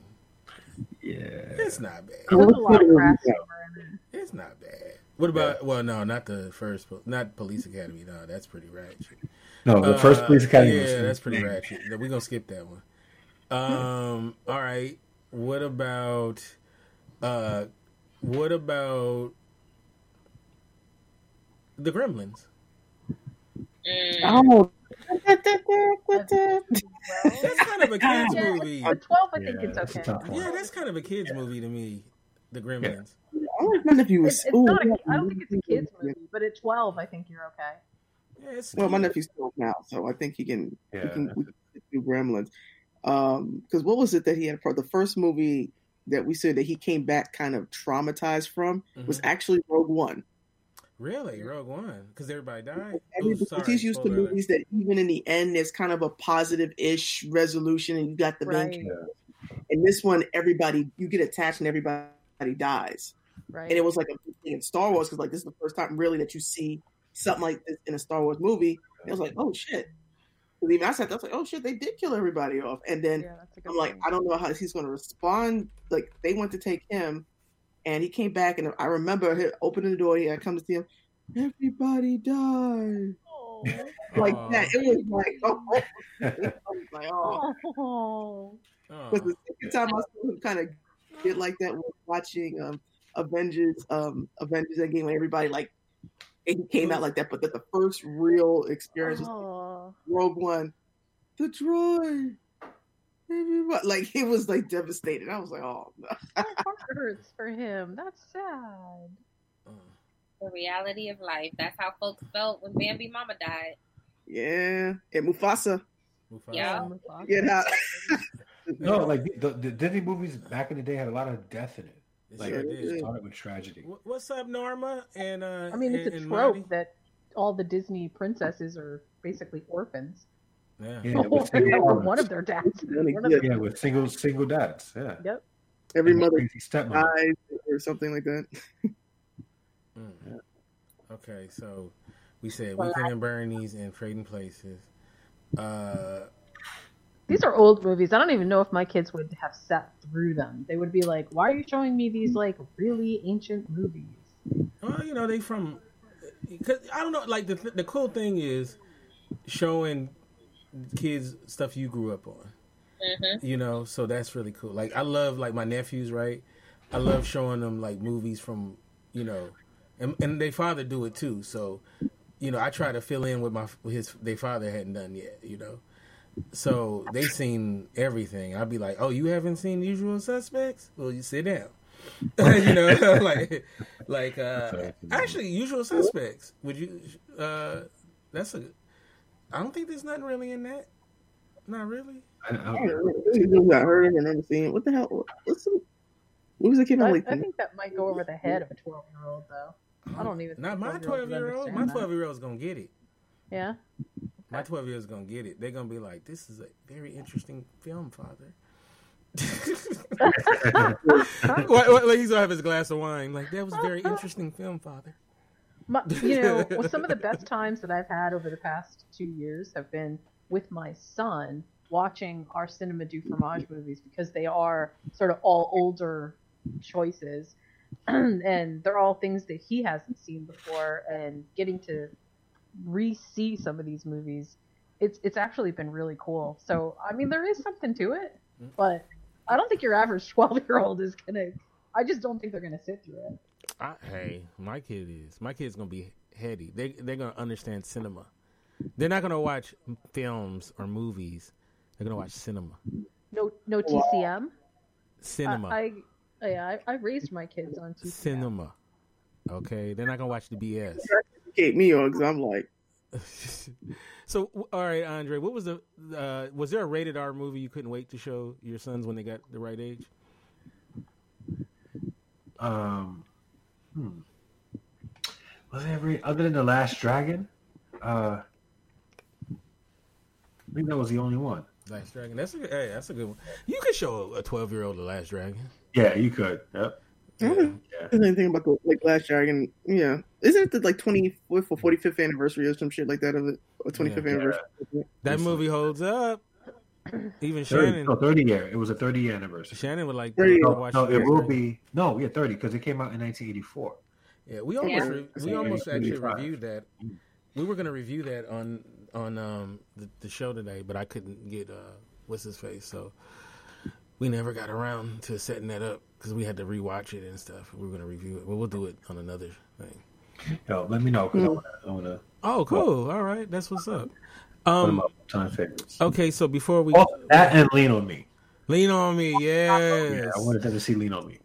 S3: Yeah.
S1: It's not bad.
S4: There's a lot of grass in it.
S1: It's not bad. What about? Well, no, not the first, not Police Academy. No, that's pretty ratchet.
S3: No, the first
S1: Uh,
S3: Police Academy.
S1: Yeah,
S3: was
S1: that's pretty ratchet. We're gonna skip that one. Um. All right. What about? Uh. What about the Gremlins?
S2: Mm.
S5: Oh,
S1: That's kind of a kids
S4: Yeah,
S1: movie.
S4: For twelve, I think
S3: Yeah,
S4: it's okay.
S3: tough.
S1: Yeah, that's kind of a kids movie to me. The Gremlins.
S5: I like my nephew was.
S4: It's, it's
S5: ooh,
S4: not. A,
S5: yeah,
S4: I don't think it's a kids movie, but at twelve, I think you're okay.
S1: Yeah, it's
S5: Well, my
S1: cute.
S5: nephew's twelve now, so I think he can. he can we can do Gremlins. Um, because what was it that he had? For the first movie that we said that he came back kind of traumatized from was
S1: Mhm.
S5: actually Rogue One.
S1: Really, Rogue One, because everybody died.
S5: Every- because he's used to
S1: spoiler alert.
S5: movies that even in the end there's kind of a positive-ish resolution, and you got the main.
S4: Right.
S5: character.
S3: yeah.
S5: In this one, everybody you get attached and everybody dies.
S4: Right.
S5: and it was like a big thing in Star Wars because like this is the first time really that you see something like this in a Star Wars movie. And it was like, oh shit. 'Cause even I said that, I was like, oh shit, they did kill everybody off. And then
S4: yeah, that's a good
S5: I'm like,
S4: thing.
S5: I don't know how he's going to respond. Like they want to take him, and he came back, and I remember him opening the door. He had come to see him. Everybody died
S4: Oh.
S5: like
S1: Aw.
S5: that. It was like, oh, I was like, oh.
S4: Oh.
S1: Oh.
S5: Because the second time I saw him kind of get like that was watching um, Avengers, um, Avengers Endgame, when everybody like it came out like that. But that the first real experience was
S4: Oh.
S5: Rogue One, the droid, like it was like devastated. I was like, oh no.
S4: My heart hurts for him. That's sad.
S2: The reality of life. That's how folks felt when Bambi Mama died.
S5: yeah, and Mufasa,
S1: Mufasa.
S2: Yeah.
S4: Mufasa.
S5: get out.
S3: No, like the, the Disney movies back in the day had a lot of death in it.
S1: It
S3: Like
S1: sure
S3: it
S1: did.
S3: started with tragedy.
S1: What's up, Norma? And uh,
S4: I mean, it's
S1: and,
S4: a trope that all the Disney princesses are basically orphans.
S1: Yeah.
S3: Yeah, with single
S4: one of their dads.
S5: Really
S4: One of their-
S3: Yeah, with single single dads. Yeah.
S4: Yep.
S5: Every
S3: And
S5: mother
S3: stepmother.
S5: dies or something like that.
S1: Mm. Okay, so we said Weekend and Bernie's and Trading Places. Uh,
S4: These are old movies. I don't even know if my kids would have sat through them. They would be like, "Why are you showing me these like really ancient movies?"
S1: well, you know, they from. Cause I don't know. Like the the cool thing is showing kids stuff you grew up on.
S2: hmm
S1: You know, so that's really cool. Like I love like my nephews, right? I love showing them like movies from you know, and and their father do it too. So, you know, I try to fill in with my his their father hadn't done yet. You know, so they seen everything. I'd be like, oh, you haven't seen Usual Suspects? Well, you sit down. you know, like like uh actually Usual Suspects. Would you? uh That's a. I don't think there's nothing really in that. Not really.
S3: I, I
S5: I
S3: don't
S5: don't
S3: know.
S5: know. This is movies I heard of and never seen. What the hell? What's some movies that came
S4: I,
S5: out like
S4: I think that might go over the head of a twelve-year-old, though. I don't even.
S1: Not
S4: think
S1: my
S4: 12-year-olds
S1: twelve year old. My twelve year old's gonna get it.
S4: Yeah.
S1: My twelve year old's gonna get it. They're gonna be like, "This is a very interesting film, father." what, what, like he's gonna have his glass of wine. Like that was a very interesting film, father.
S4: My, you know, well, some of the best times that I've had over the past two years have been with my son watching our Cinema du Fromage movies because they are sort of all older choices. and they're all things that he hasn't seen before. And getting to re-see some of these movies it's it's actually been really cool. So i mean there is something to it mm. but i don't think your average 12 year old is gonna i just don't think they're gonna sit through it
S1: I, hey, my kid is. My kid's gonna be heady. They they're gonna understand cinema. They're not gonna watch films or movies. They're gonna watch cinema.
S4: no no tcm
S1: Cinema.
S4: I, I yeah, I, I raised my kids on TCM.
S1: cinema. Okay, they're not gonna watch the BS.
S5: educate me on because I'm like,
S1: so, all right, Andre, what was the? Uh, was there a rated R movie you couldn't wait to show your sons when they got the right age?
S3: Um, hmm. Was there every other than the Last Dragon? Uh, I think that was the only one.
S1: Last Dragon. That's a hey, that's a good one. You could show a twelve year old the Last Dragon.
S3: Yeah, you could. Yep.
S5: I don't
S3: Yeah.
S5: anything about the like Last Dragon. Yeah, isn't it the like 24th or 45th anniversary or some shit like that of it? Or 25th
S1: Yeah.
S5: anniversary.
S1: That movie holds up. Even
S3: 30,
S1: Shannon,
S3: no, 30 year. It was a 30 year anniversary.
S1: Shannon would like to
S3: No,
S1: watch.
S3: no, it will be no, yeah, 30 because it came out in 1984.
S1: Yeah, we almost re- we almost actually reviewed that. We were going to review that on on um the, the show today, but I couldn't get uh what's his face, so we never got around to setting that up because we had to rewatch it and stuff. We were going to review it, but we'll do it on another thing.
S3: Yo, let me know because I want to. I want to.
S1: Oh, cool. All right, that's what's up.
S3: One of
S1: Um,
S3: my time favorites.
S1: okay, so before we
S3: Oh, that and Lean on Me.
S1: lean on me,
S3: Yeah,
S1: yes,
S3: I wanted them to see Lean on Me.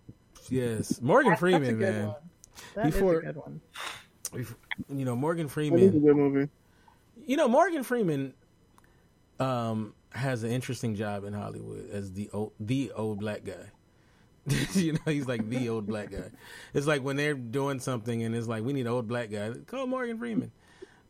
S1: yes, Morgan
S4: That's a
S1: Freeman,
S4: good
S1: man.
S4: one. That is
S1: Before-
S4: a good one.
S1: You know, Morgan
S5: That is a
S1: Freeman.
S5: good movie.
S1: You know, Morgan Freeman um, has an interesting job in Hollywood as the old, the old black guy. you know, he's like the old black guy. It's like when they're doing something and it's like we need an old black guy. Call Morgan Freeman.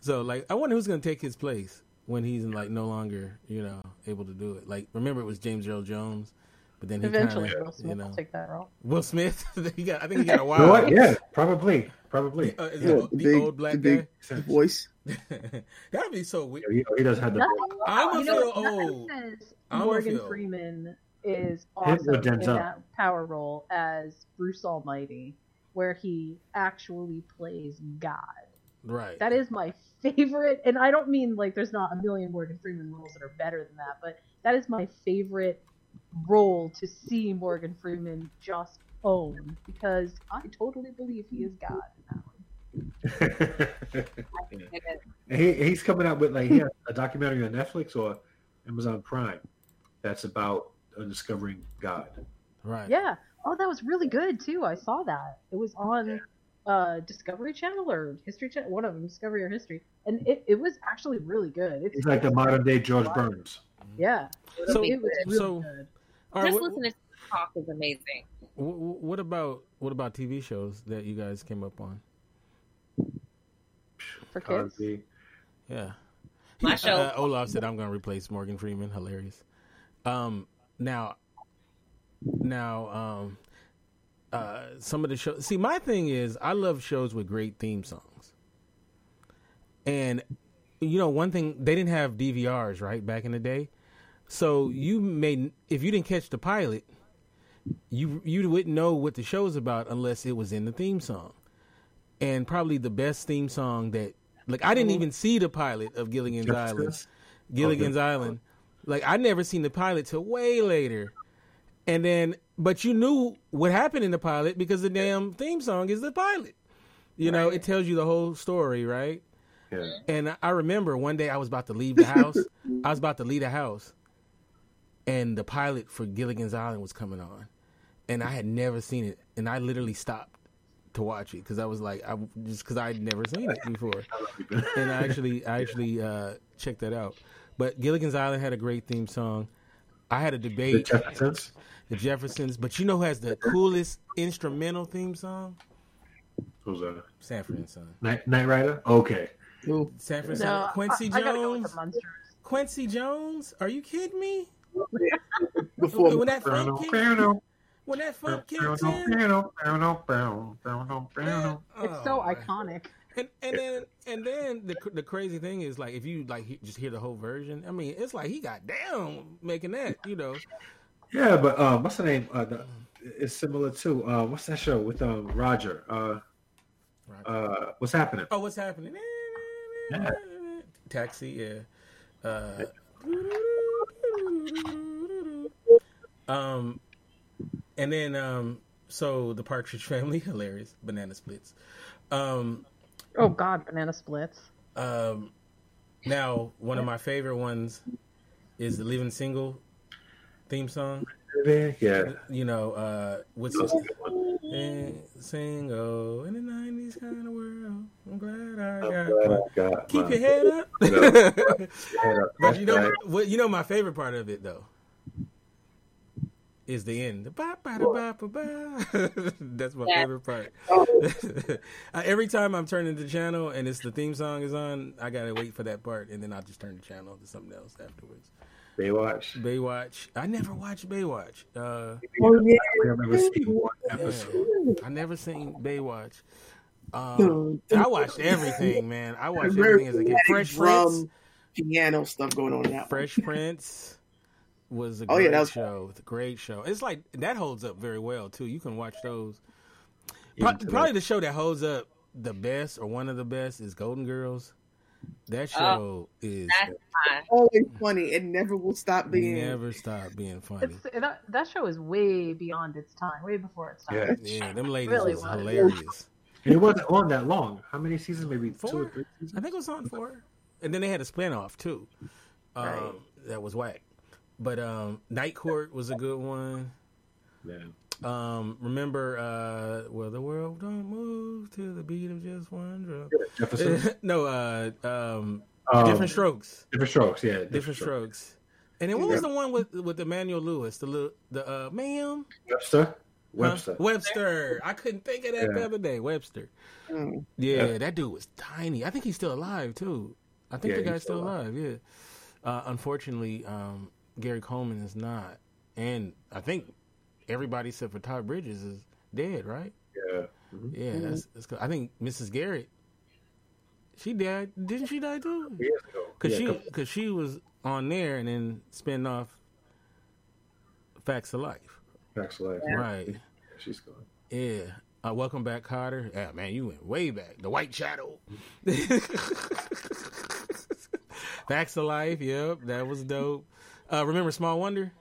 S1: So like, I wonder who's going to take his place when he's like no longer you know able to do it. Like, remember it was James Earl Jones, but then he
S4: Eventually,
S1: kinda,
S4: Will Smith
S1: you know,
S4: will take that role.
S1: Will Smith. he got. I think he got a while.
S3: what? Yeah, probably, probably.
S1: Uh, is
S5: Yeah,
S1: it the,
S5: the big,
S1: old black
S5: the big
S1: guy?
S5: voice.
S1: That'd be so weird.
S3: He, he does have the.
S4: Nothing,
S1: I'ma
S4: you know,
S1: feel old. I'ma
S4: Morgan
S1: feel-
S4: Freeman is awesome in
S3: Denzel.
S4: that power role as Bruce Almighty, where he actually plays God.
S1: Right.
S4: That is my favorite, and I don't mean like there's not a million Morgan Freeman roles that are better than that, but that is my favorite role to see Morgan Freeman just own because I totally believe he is God in that one.
S3: He, he's coming out with like he has a documentary on Netflix or Amazon Prime that's about uh, discovering God.
S1: right.
S4: Yeah. Oh, that was really good too. I saw that. It was on uh, Discovery Channel or History Channel, one of them, Discovery or History, and it, it was actually really good. It's
S3: He's like the modern day George Burns.
S4: Yeah,
S1: So-
S4: it was really
S1: so-
S4: good.
S1: All right.
S2: Just
S1: What,
S2: listening to talk is amazing.
S1: what, what about what about TV shows that you guys came up on?
S4: For kids.
S3: Cosby.
S1: Yeah.
S2: My show-
S1: Uh, Olaf said I'm going to replace Morgan Freeman. Hilarious. Um. Now. Now. Um. Uh. Some of the shows. See, my thing is, I love shows with great theme songs. And you know, one thing they didn't have DVRs right back in the day, so you may if you didn't catch the pilot, you you wouldn't know what the show show's about unless it was in the theme song. And probably the best theme song that like I didn't even see the pilot of Gilligan's Island. Gilligan's Island. Like I never seen the pilot till way later. And then but you knew what happened in the pilot because the damn theme song is the pilot. You know, it tells you the whole story, right?
S3: Yeah.
S1: And I remember one day I was about to leave the house. I was about to leave the house, and the pilot for Gilligan's Island was coming on, and I had never seen it, and I literally stopped to watch it because I was like, I just because I'd never seen it before, and I actually, I actually uh, checked that out. But Gilligan's Island had a great theme song. I had a debate. The Jeffersons, but you know who has the coolest instrumental theme song?
S3: Who's that?
S1: Sanford and Son.
S3: Night, Knight Rider? Okay.
S5: Ooh.
S1: Sanford and
S4: No,
S1: Son. Quincy
S4: I, I go
S1: Jones.
S4: the
S1: Quincy Jones? Are you kidding me?
S5: Before
S1: When that funk kicked,
S3: Piano,
S1: when that funk kicked in,
S3: piano, piano, piano, piano, piano.
S4: Oh, it's so
S1: Oh,
S4: iconic.
S1: And and then and then the the crazy thing is like if you like he- just hear the whole version, I mean it's like he got down making that, you know.
S3: Yeah, but um, what's the name? Uh, the, it's similar to uh, what's that show with um Roger? Uh, uh, what's happening?
S1: Oh, what's happening?
S3: Yeah.
S1: Taxi, yeah. Uh, um, and then um, so the Partridge Family, hilarious, banana splits. Um,
S4: Oh God, banana splits.
S1: um, now one of my favorite ones is the Living Single theme song.
S3: Yeah,
S1: You know, uh, what's
S3: That's
S1: this?
S3: a good one.
S1: Eh, Single in the nineties kind of world. I'm glad I
S3: I'm
S1: got.
S3: glad I got
S1: Keep
S3: my
S1: your head up.
S3: head up.
S1: But you know
S3: right.
S1: what? You know my favorite part of it though is the end. Ba, ba, da, ba, ba, ba. That's my
S2: Yeah.
S1: favorite part. Uh, Every time I'm turning the channel and it's the theme song is on, I gotta wait for that part, and then I'll just turn the channel to something else afterwards.
S3: Baywatch.
S1: Baywatch. I never watched Baywatch. Uh,
S5: Oh yeah.
S3: I remember seeing one episode.
S1: I never seen Baywatch. Um, I watched everything, man. I watched everything as a kid. Fresh
S5: drum,
S1: Prince.
S5: piano stuff going on in that.
S1: Fresh Prince was a
S5: Oh,
S1: great
S5: yeah, that was-
S1: show. It's great show. It's like that holds up very well too. You can watch those. Pro- probably the show that holds up the best or one of the best is Golden Girls. That show is
S2: That's.
S5: Always funny. It never will stop being. Funny.
S1: Never stop being funny.
S4: It's that, that show is way beyond its time, way before its time.
S3: Yeah.
S1: Yeah, them ladies
S4: Really
S1: was
S4: was.
S1: hilarious.
S3: And it wasn't on that long. How many seasons? Maybe two
S1: Four?
S3: or three seasons.
S1: I think it was on four, and then they had a spinoff too. Um,
S5: Right.
S1: That was whack. But um, Night Court was a good one.
S3: Yeah.
S1: Um, remember, uh, well, the world don't move to the beat of just one drum.
S3: Jefferson.
S1: no, uh, um,
S3: Um,
S1: different strokes,
S3: Different strokes. Yeah.
S1: different strokes. And then what was the one with with Emmanuel Lewis? The little, the uh, ma'am
S3: Webster.
S1: Huh?
S3: Webster.
S1: Webster. I couldn't think of that the other day. Webster.
S5: Mm.
S1: Yeah,
S3: Yeah.
S1: that dude was tiny. I think he's still alive too. I think
S3: Yeah,
S1: the guy's still
S3: still
S1: alive. Yeah. Uh, unfortunately, um, Gary Coleman is not, and I think everybody except for Todd Bridges is dead. Right?
S3: Yeah. Mhm.
S1: Yeah.
S5: Mhm.
S1: That's, that's good. I think Mrs. Garrett. She died. Didn't she die too?
S3: Years ago.
S1: Cause
S3: Yeah,
S1: she,
S3: couple-
S1: cause she was on there and then spin off Facts of Life.
S3: Facts of Life.
S1: Right.
S3: She's gone.
S1: Yeah. Uh, welcome back, Kotter. Yeah, man, you went way back. The White Shadow. Facts of Life. Yep, that was dope. Uh, remember Small Wonder?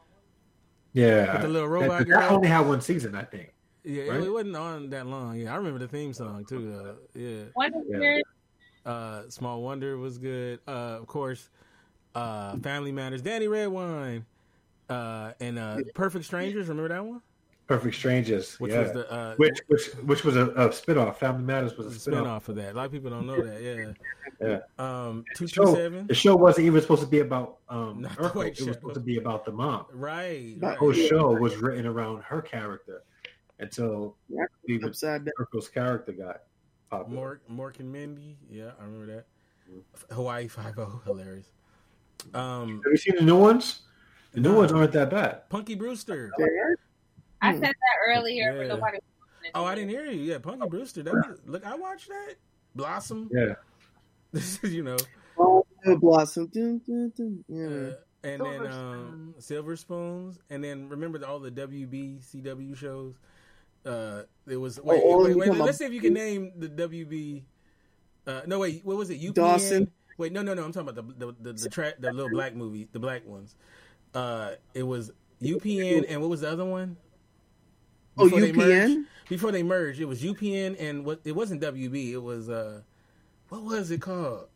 S3: Yeah.
S1: With the little robot
S3: That, that only had one season, I think.
S1: Yeah, it-
S3: Right.
S1: it, wasn't on that long. Yeah, I remember the theme song too. Though. Yeah.
S2: Wonder
S3: Yeah.
S1: Uh, Small Wonder was good. Uh, of course, uh, Family Matters. Danny Redwine. Uh, and uh, Perfect Strangers. Remember that one?
S3: Perfect Strangers.
S1: Which
S3: yeah.
S1: was the uh,
S3: which which which was a, a spinoff. Family Matters was a
S1: spin
S3: spinoff.
S1: off of that. A lot of people don't know that. Yeah.
S3: Yeah.
S1: Um, two
S3: The show,
S1: seven.
S3: the show wasn't even supposed to be about um
S1: Not the
S3: Urkel.
S1: White
S3: It was supposed to be about the mom.
S1: Right.
S3: The
S1: right.
S3: whole show was written around her character until
S5: Yeah,
S3: even
S5: upside down.
S3: Urkel's character got popular.
S1: Mork, Mork and Mindy. Yeah, I remember that. Hawaii Five O, hilarious. Um,
S3: Have you seen the new ones? The new
S1: Nah.
S3: ones aren't that bad.
S1: Punky Brewster.
S2: I
S5: Hmm.
S2: said that earlier,
S1: Yeah.
S2: nobody.
S1: Oh, I didn't hear you. Yeah, Punky Brewster. That was, look, I watched that. Blossom.
S3: Yeah.
S1: This is you know,
S5: Oh, Blossom. Dun, dun, dun.
S1: uh,
S5: Yeah.
S1: and
S4: Silver
S1: then um, Silver Spoons, and then remember all the WB CW shows. Uh, it was wait,
S5: all
S1: wait,
S5: of
S1: wait, Let's see if you can name the WB. Uh, no, wait, what was it? UPN?
S5: Dawson.
S1: Wait, no, no, no. I'm talking about the the the, the, tra- the little black movie, the black ones. Uh, it was UPN, and what was the other one?
S5: Oh,
S1: Before they
S5: UPN?
S1: merged- before they merged, it was UPN, and what? It wasn't WB. It was uh, what was it called?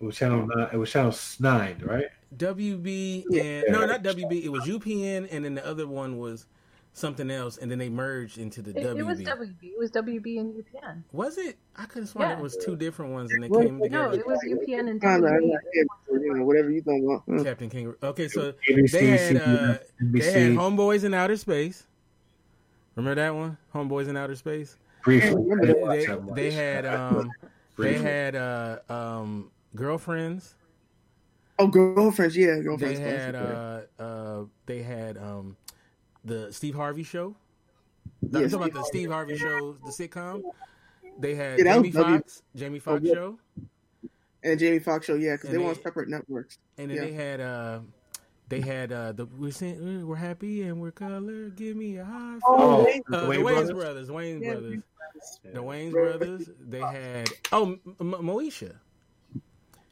S3: It was channel nine. It was channel nine, right?
S1: WB and no, not WB. It was UPN, and then the other one was something else, and then they merged into the
S4: It,
S1: WB.
S4: it was WB. It was WB and UPN.
S1: Was it? I could have sworn
S4: Yeah.
S1: it was two different ones, and they
S5: Well,
S1: came
S4: No,
S1: together.
S4: No, it was UPN and
S5: I'm not- I'm
S4: WB.
S5: not here know, whatever you think about. Hmm.
S1: Captain Kangaroo. Okay, so
S3: ABC,
S1: they had uh,
S3: CBS,
S1: they had Homeboys in Outer Space. Remember that one? Homeboys in Outer Space.
S3: briefly.
S5: remember
S3: I didn't
S5: that.
S3: watch
S1: They, they had um, they had uh, um, girlfriends.
S5: Oh, girlfriends, yeah,
S1: They
S5: girlfriends.
S1: had uh, uh, they had um, the Steve Harvey show.
S5: yeah.
S1: I'm talking about the Steve Harvey show, the sitcom. They had
S5: Yeah,
S1: Jamie Foxx, Jamie Foxx
S5: yeah.
S1: show,
S5: and Jamie Foxx show, yeah, because
S1: And
S5: they were on separate networks.
S1: and then
S5: Yeah.
S1: they had uh, they had uh, the we're saying, we're happy and we're color. Give me a high five.
S3: Oh, the
S1: Uh, the
S3: Wayne
S1: Wayans
S3: brothers?
S1: brothers, Wayans
S5: Yeah.
S1: brothers,
S3: Yeah.
S1: the Wayans brothers. They had oh M- M- Moesha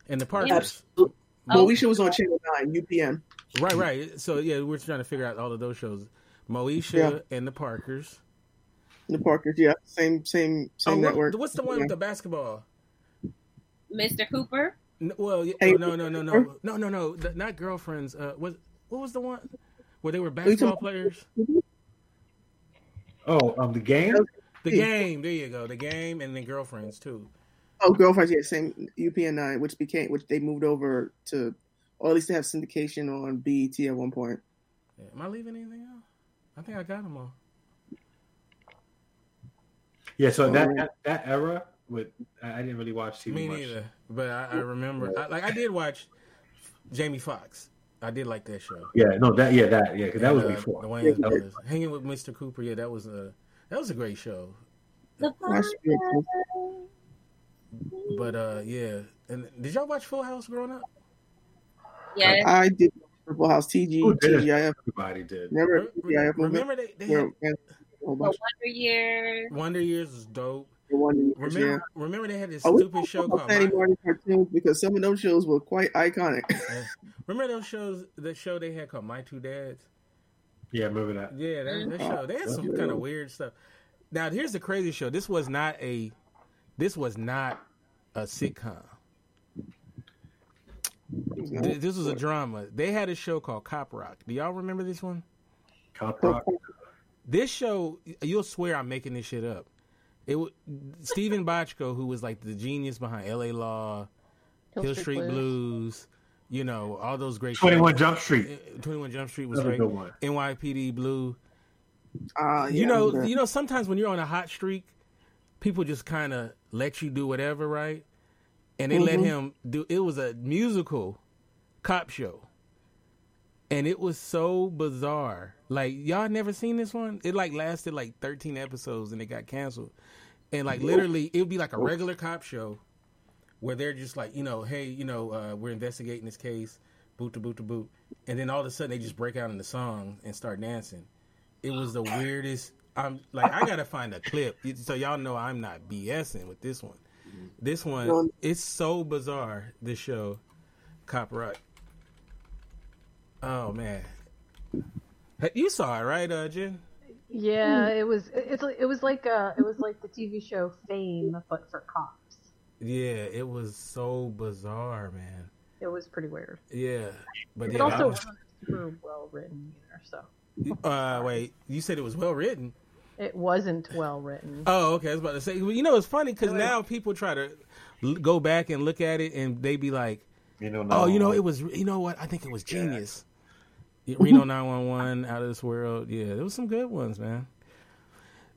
S1: and the Parkers.
S5: But
S2: Oh.
S5: Moesha was on Channel 9, UPN.
S1: Right, right. So yeah, we're trying to figure out all of those shows. Moesha
S5: Yeah.
S1: and the Parkers.
S5: The Parkers, yeah, same, same,
S1: Oh,
S5: same
S1: what-
S5: network.
S1: what's the one with the basketball?
S2: Mr. Cooper.
S1: N- Well, yeah, no, no, no, no, no, no, no, the, not girlfriends. Uh, was what was the one where they were basketball players?
S3: Oh, um, the game.
S1: The game. There you go. The game and then girlfriends too.
S5: Oh, girlfriends, yeah, same UPN 9, which became, which they moved over to, or at least they have syndication on BET at one point.
S1: Yeah. Am I leaving anything out? I think I got them all.
S3: Yeah, so that
S5: Oh.
S3: that, that era with I I didn't really watch TV
S1: Me
S3: much.
S1: neither. But I, I remember. I, like I did watch Jamie Foxx. I did like that show.
S3: Yeah, no, that yeah, that yeah, because that was
S1: uh,
S3: before.
S1: The Wayans
S3: That was-
S1: brothers. Hanging with Mr. Cooper. Yeah, that was a that was a great show.
S2: The
S5: That's.
S1: But uh, yeah. And did y'all watch Full House growing up?
S2: Yeah,
S5: I did Purple House, TG,
S3: Who did it?
S5: TGIF.
S3: Everybody did.
S5: Never
S1: Re-
S5: TGIF movement.
S1: remember they, they
S5: Where-
S1: had
S5: a whole
S2: The
S5: bunch
S2: Wonder Years.
S1: Wonder Years was dope.
S5: Of Wonder
S1: Remember, remember they had this
S5: Oh,
S1: stupid show
S5: about
S1: called.
S5: Sandy
S1: My-
S5: Martin cartoons because some of those shows were quite iconic.
S1: remember those shows? The show they had called My Two Dads.
S3: Yeah, remember that.
S1: Yeah, that, that show. They had some kind of weird stuff. Now here's the crazy show. This was not a this was not a sitcom. Th- This was a drama. They had a show called Cop Rock. Do y'all remember this one?
S3: Cop Rock.
S1: This show, you'll swear I'm making this shit up. It was Steven Bochco, who was like the genius behind L.A. Law, Hill, Street, Blues. you know, all those great.
S3: Twenty One. Jump Street.
S1: Uh, Twenty One Jump Street was
S3: Another
S1: great.
S3: good one.
S1: NYPD Blue.
S5: Uh,
S1: you know,
S5: the-
S1: you know, sometimes when you're on a hot streak, people just kind of let you do whatever, right? And they let
S5: Mhm.
S1: him do. It was a musical cop show, and it was so bizarre. Like y'all never seen this one? It like lasted like 13 episodes, and it got canceled. And like literally, it would be like a regular cop show where they're just like, you know, hey, you know, uh, we're investigating this case, boot to boot to boot, and then all of a sudden they just break out in the song and start dancing. It was the weirdest. I'm like, I gotta find a clip so y'all know I'm not BSing with this one. This one, it's so bizarre. This show, Cop Rock. Oh man, you saw it right, uh, Jen?
S4: Yeah, it was. It's like- it was like uh it was like the TV show Fame, but for cops.
S1: Yeah, it was so bizarre, man.
S4: It was pretty weird.
S1: Yeah, but
S4: It
S1: yeah,
S4: also
S1: I-
S4: wasn't super well written either. So
S1: uh, wait, you said it was well written.
S4: it wasn't well written.
S1: Oh, okay. I was about to say, well, you know, it's funny because
S4: Really?
S1: now people try to l- go back and look at it, and they be like,
S3: You know.
S1: "Oh, you know, it was, you know what? I think it was genius." Yeah, Reno 911, Out of This World. Yeah, there was some good ones, man.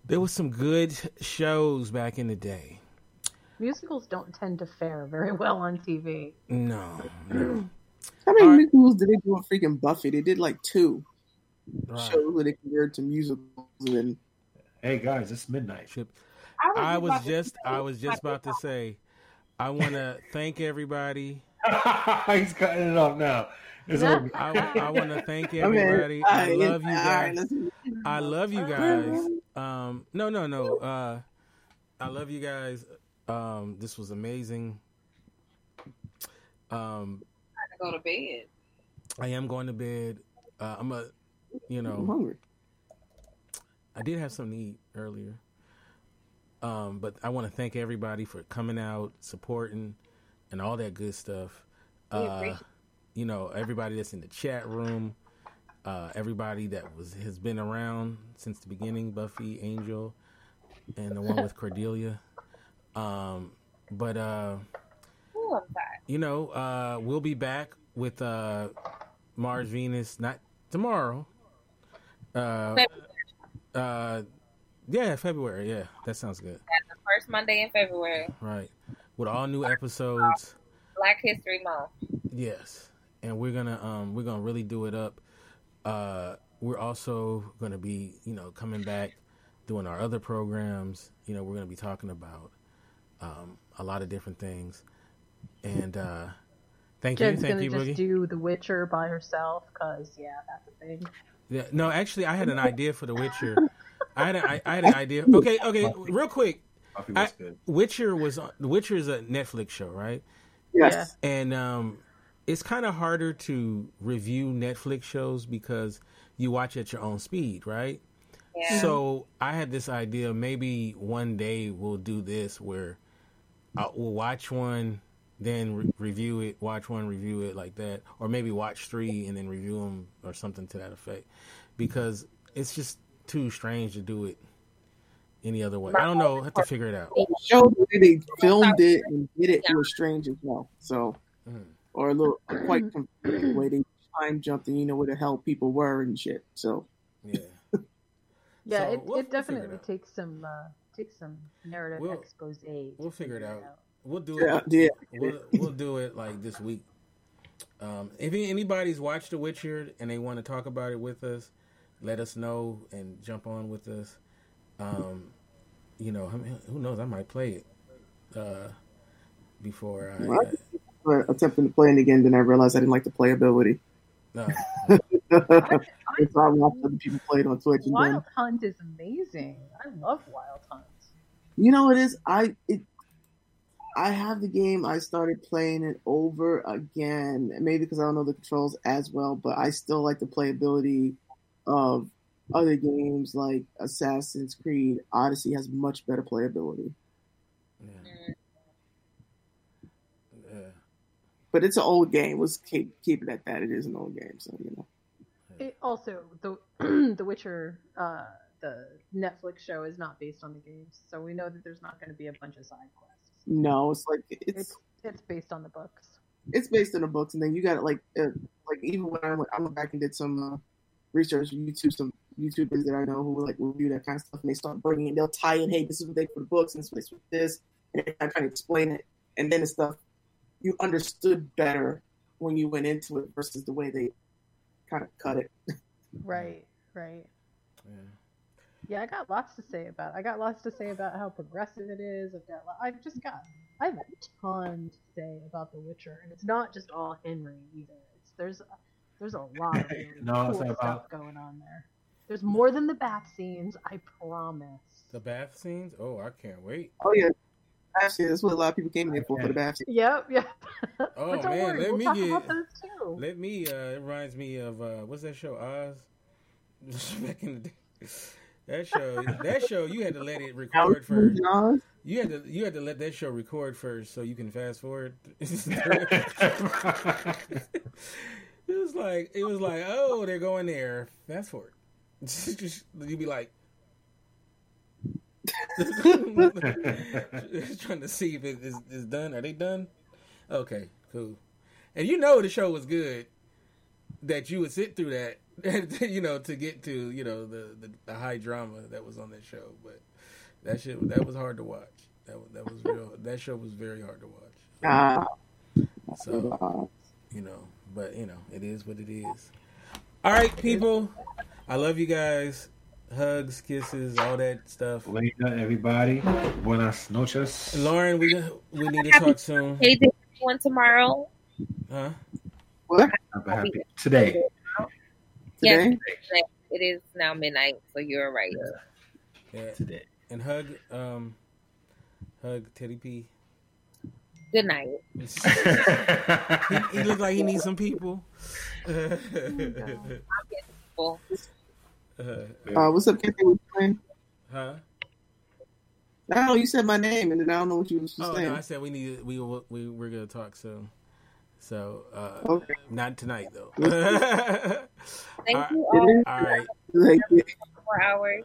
S1: There was some good shows back in the day.
S4: Musicals don't tend to fare very well on TV.
S1: No, no.
S5: How many
S1: Alright.
S5: musicals did they do on freaking Buffy? They did like two
S1: Right.
S5: shows where they compared to musicals, and
S3: Hey guys, it's midnight.
S1: Ship.
S2: I
S1: I was just, I was just about to say, I want to thank everybody.
S3: He's cutting it off now. It's
S4: Yeah.
S3: over.
S1: I, I want to thank
S5: Okay,
S1: everybody. I
S5: alright,
S1: love you guys.
S5: listen.
S1: I love you guys. Um, no, no, no. Uh, I love you guys. Um, this was amazing. Um,
S2: to go to bed.
S1: I am going to bed. Uh, I'm a, you know,
S5: I'm
S1: know,
S5: hungry.
S1: I did have something to eat earlier. Um, but I want to thank everybody for coming out, supporting, and all that good stuff. Uh, you know, everybody that's in the chat room, uh, everybody that was has been around since the beginning, Buffy, Angel, and the one with Cordelia. Um, but uh, you know, uh, we'll be back with uh, Mars Venus not tomorrow. Uh, uh, yeah, February. Yeah, that sounds good.
S2: That's the first Monday in February,
S1: Right, with all new episodes.
S2: Black History Month.
S1: Yes, and we're gonna um we're gonna really do it up. Uh, we're also gonna be you know coming back doing our other programs. You know, we're gonna be talking about um a lot of different things. And uh thank
S4: Jen's
S1: you, thank
S4: gonna
S1: you,
S4: just
S1: Boogie.
S4: do The Witcher by herself because yeah, that's a thing.
S1: Yeah, no, actually, I had an idea for The Witcher. I had a, I, I had an idea. Okay, okay, real quick.
S3: Coffee
S1: I-
S3: was good.
S1: Witcher was on, The Witcher is a Netflix show, right?
S5: Yes.
S1: And um, it's kind of harder to review Netflix shows because you watch at your own speed, right?
S2: Yeah.
S1: So I had this idea. Maybe one day we'll do this where I'll, we'll watch one, then re- review it, watch one, review it like that, or maybe watch three and then review them or something to that effect. Because it's just too strange to do it any other way. I don't know. I have to figure it out.
S5: The show the way they filmed it and did it was strange as well. So,
S1: Mhm.
S5: or a little quite confusing the way they time jumped and you know where the hell people were and shit. So,
S1: Yeah.
S4: Yeah,
S1: So
S4: it,
S1: we'll- we'll
S4: it definitely
S1: it
S4: takes some uh, takes some narrative
S1: We'll-
S4: expose.
S1: we'll figure it out.
S4: out.
S1: We'll do
S5: yeah,
S1: it.
S5: yeah.
S1: we'll, we'll do it like this week. Um, if anybody's watched The Witcher and they want to talk about it with us, let us know and jump on with us. Um, you know, I mean, who knows? I might play it uh, before I.
S5: What? But attempting to play it again, then I realized I didn't like the playability.
S1: Uh,
S5: so I watched other people play it on Twitch, and then
S4: Wild Hunt is amazing. I love Wild Hunt.
S5: you know what it is. I it. I have the game. I started playing it over again, maybe because I don't know the controls as well, but I still like the playability of other games like Assassin's Creed Odyssey has much better playability.
S1: Yeah. Yeah.
S5: But it's an old game. Let's keep keep it at that. It is an old game, so you know.
S4: It also, the The Witcher, uh, the Netflix show is not based on the games, so we know that there's not going to be a bunch of side quests.
S5: No, it's like it's
S4: It's it's based on the books.
S5: it's based on the books, and then you got it like uh, like even when I went, I went back and did some uh, research on YouTube, some YouTubers that I know who like review that kind of stuff, and they start bringing, it. they'll tie in, hey, this is what they put the books, and this is what this, and they kind of explain it, and then the stuff you understood better when you went into it versus the way they kind of cut it. Mm-hmm.
S4: Right, right.
S1: Yeah.
S4: Yeah, I got lots to say about. I got lots to say about how progressive it is. I've got. I've just got. I have a ton to say about The Witcher, and it's not just all Henry either. It's there's there's a lot of really
S3: No,
S4: cool
S3: not
S4: stuff going on there. There's more than the bath scenes. I promise.
S1: The bath scenes? Oh, I can't wait.
S5: Oh yeah, actually, that's what a lot of people came in there for for the bath. Scenes.
S4: Yep, yep.
S1: Oh,
S4: but don't
S1: man,
S4: worry,
S1: let
S4: we'll
S1: me
S4: talk
S1: get-
S4: about those too.
S1: Let me. Uh, it reminds me of uh, what's that show? Oz. Back in the day. That show. That show. You had to let it record first.
S5: John?
S1: You had to. You had to let that show record first, so you can fast forward. it was like. It was like. Oh, they're going there. Fast forward. You'd be like. trying to see if it is, is done. Are they done? Okay, cool. And you know the show was good that you would sit through that, you know, to get to you know the, the, the high drama that was on that show. But that shit that was hard to watch. That was, that was real. that show was very hard to watch.
S5: Ah,
S1: So
S5: uh,
S1: you know, but you know, it is what it is. All right, people. I love you guys. Hugs, kisses, all that stuff.
S3: Linda, everybody. Buenas noches.
S1: Lauren, we we need to talk soon.
S2: Hey, did one tomorrow?
S1: Huh?
S5: what
S3: I'm happy. Today.
S5: today?
S2: Yes, it is now midnight, so you're right.
S1: Yeah.
S3: Today.
S1: And hug, um, hug Teddy P.
S2: Good night.
S1: he, he looks like he needs some people.
S2: Well,
S5: Uh, what's up, Kathy? What you saying?
S1: huh?
S5: I don't know. You said my name, and then I don't know what you was
S1: Oh
S5: saying.
S1: no, I said we need we we we we're gonna talk soon. So uh,
S5: Okay.
S1: not tonight though.
S2: thank
S1: All
S2: you all
S1: all right,
S5: Like,
S2: for hours.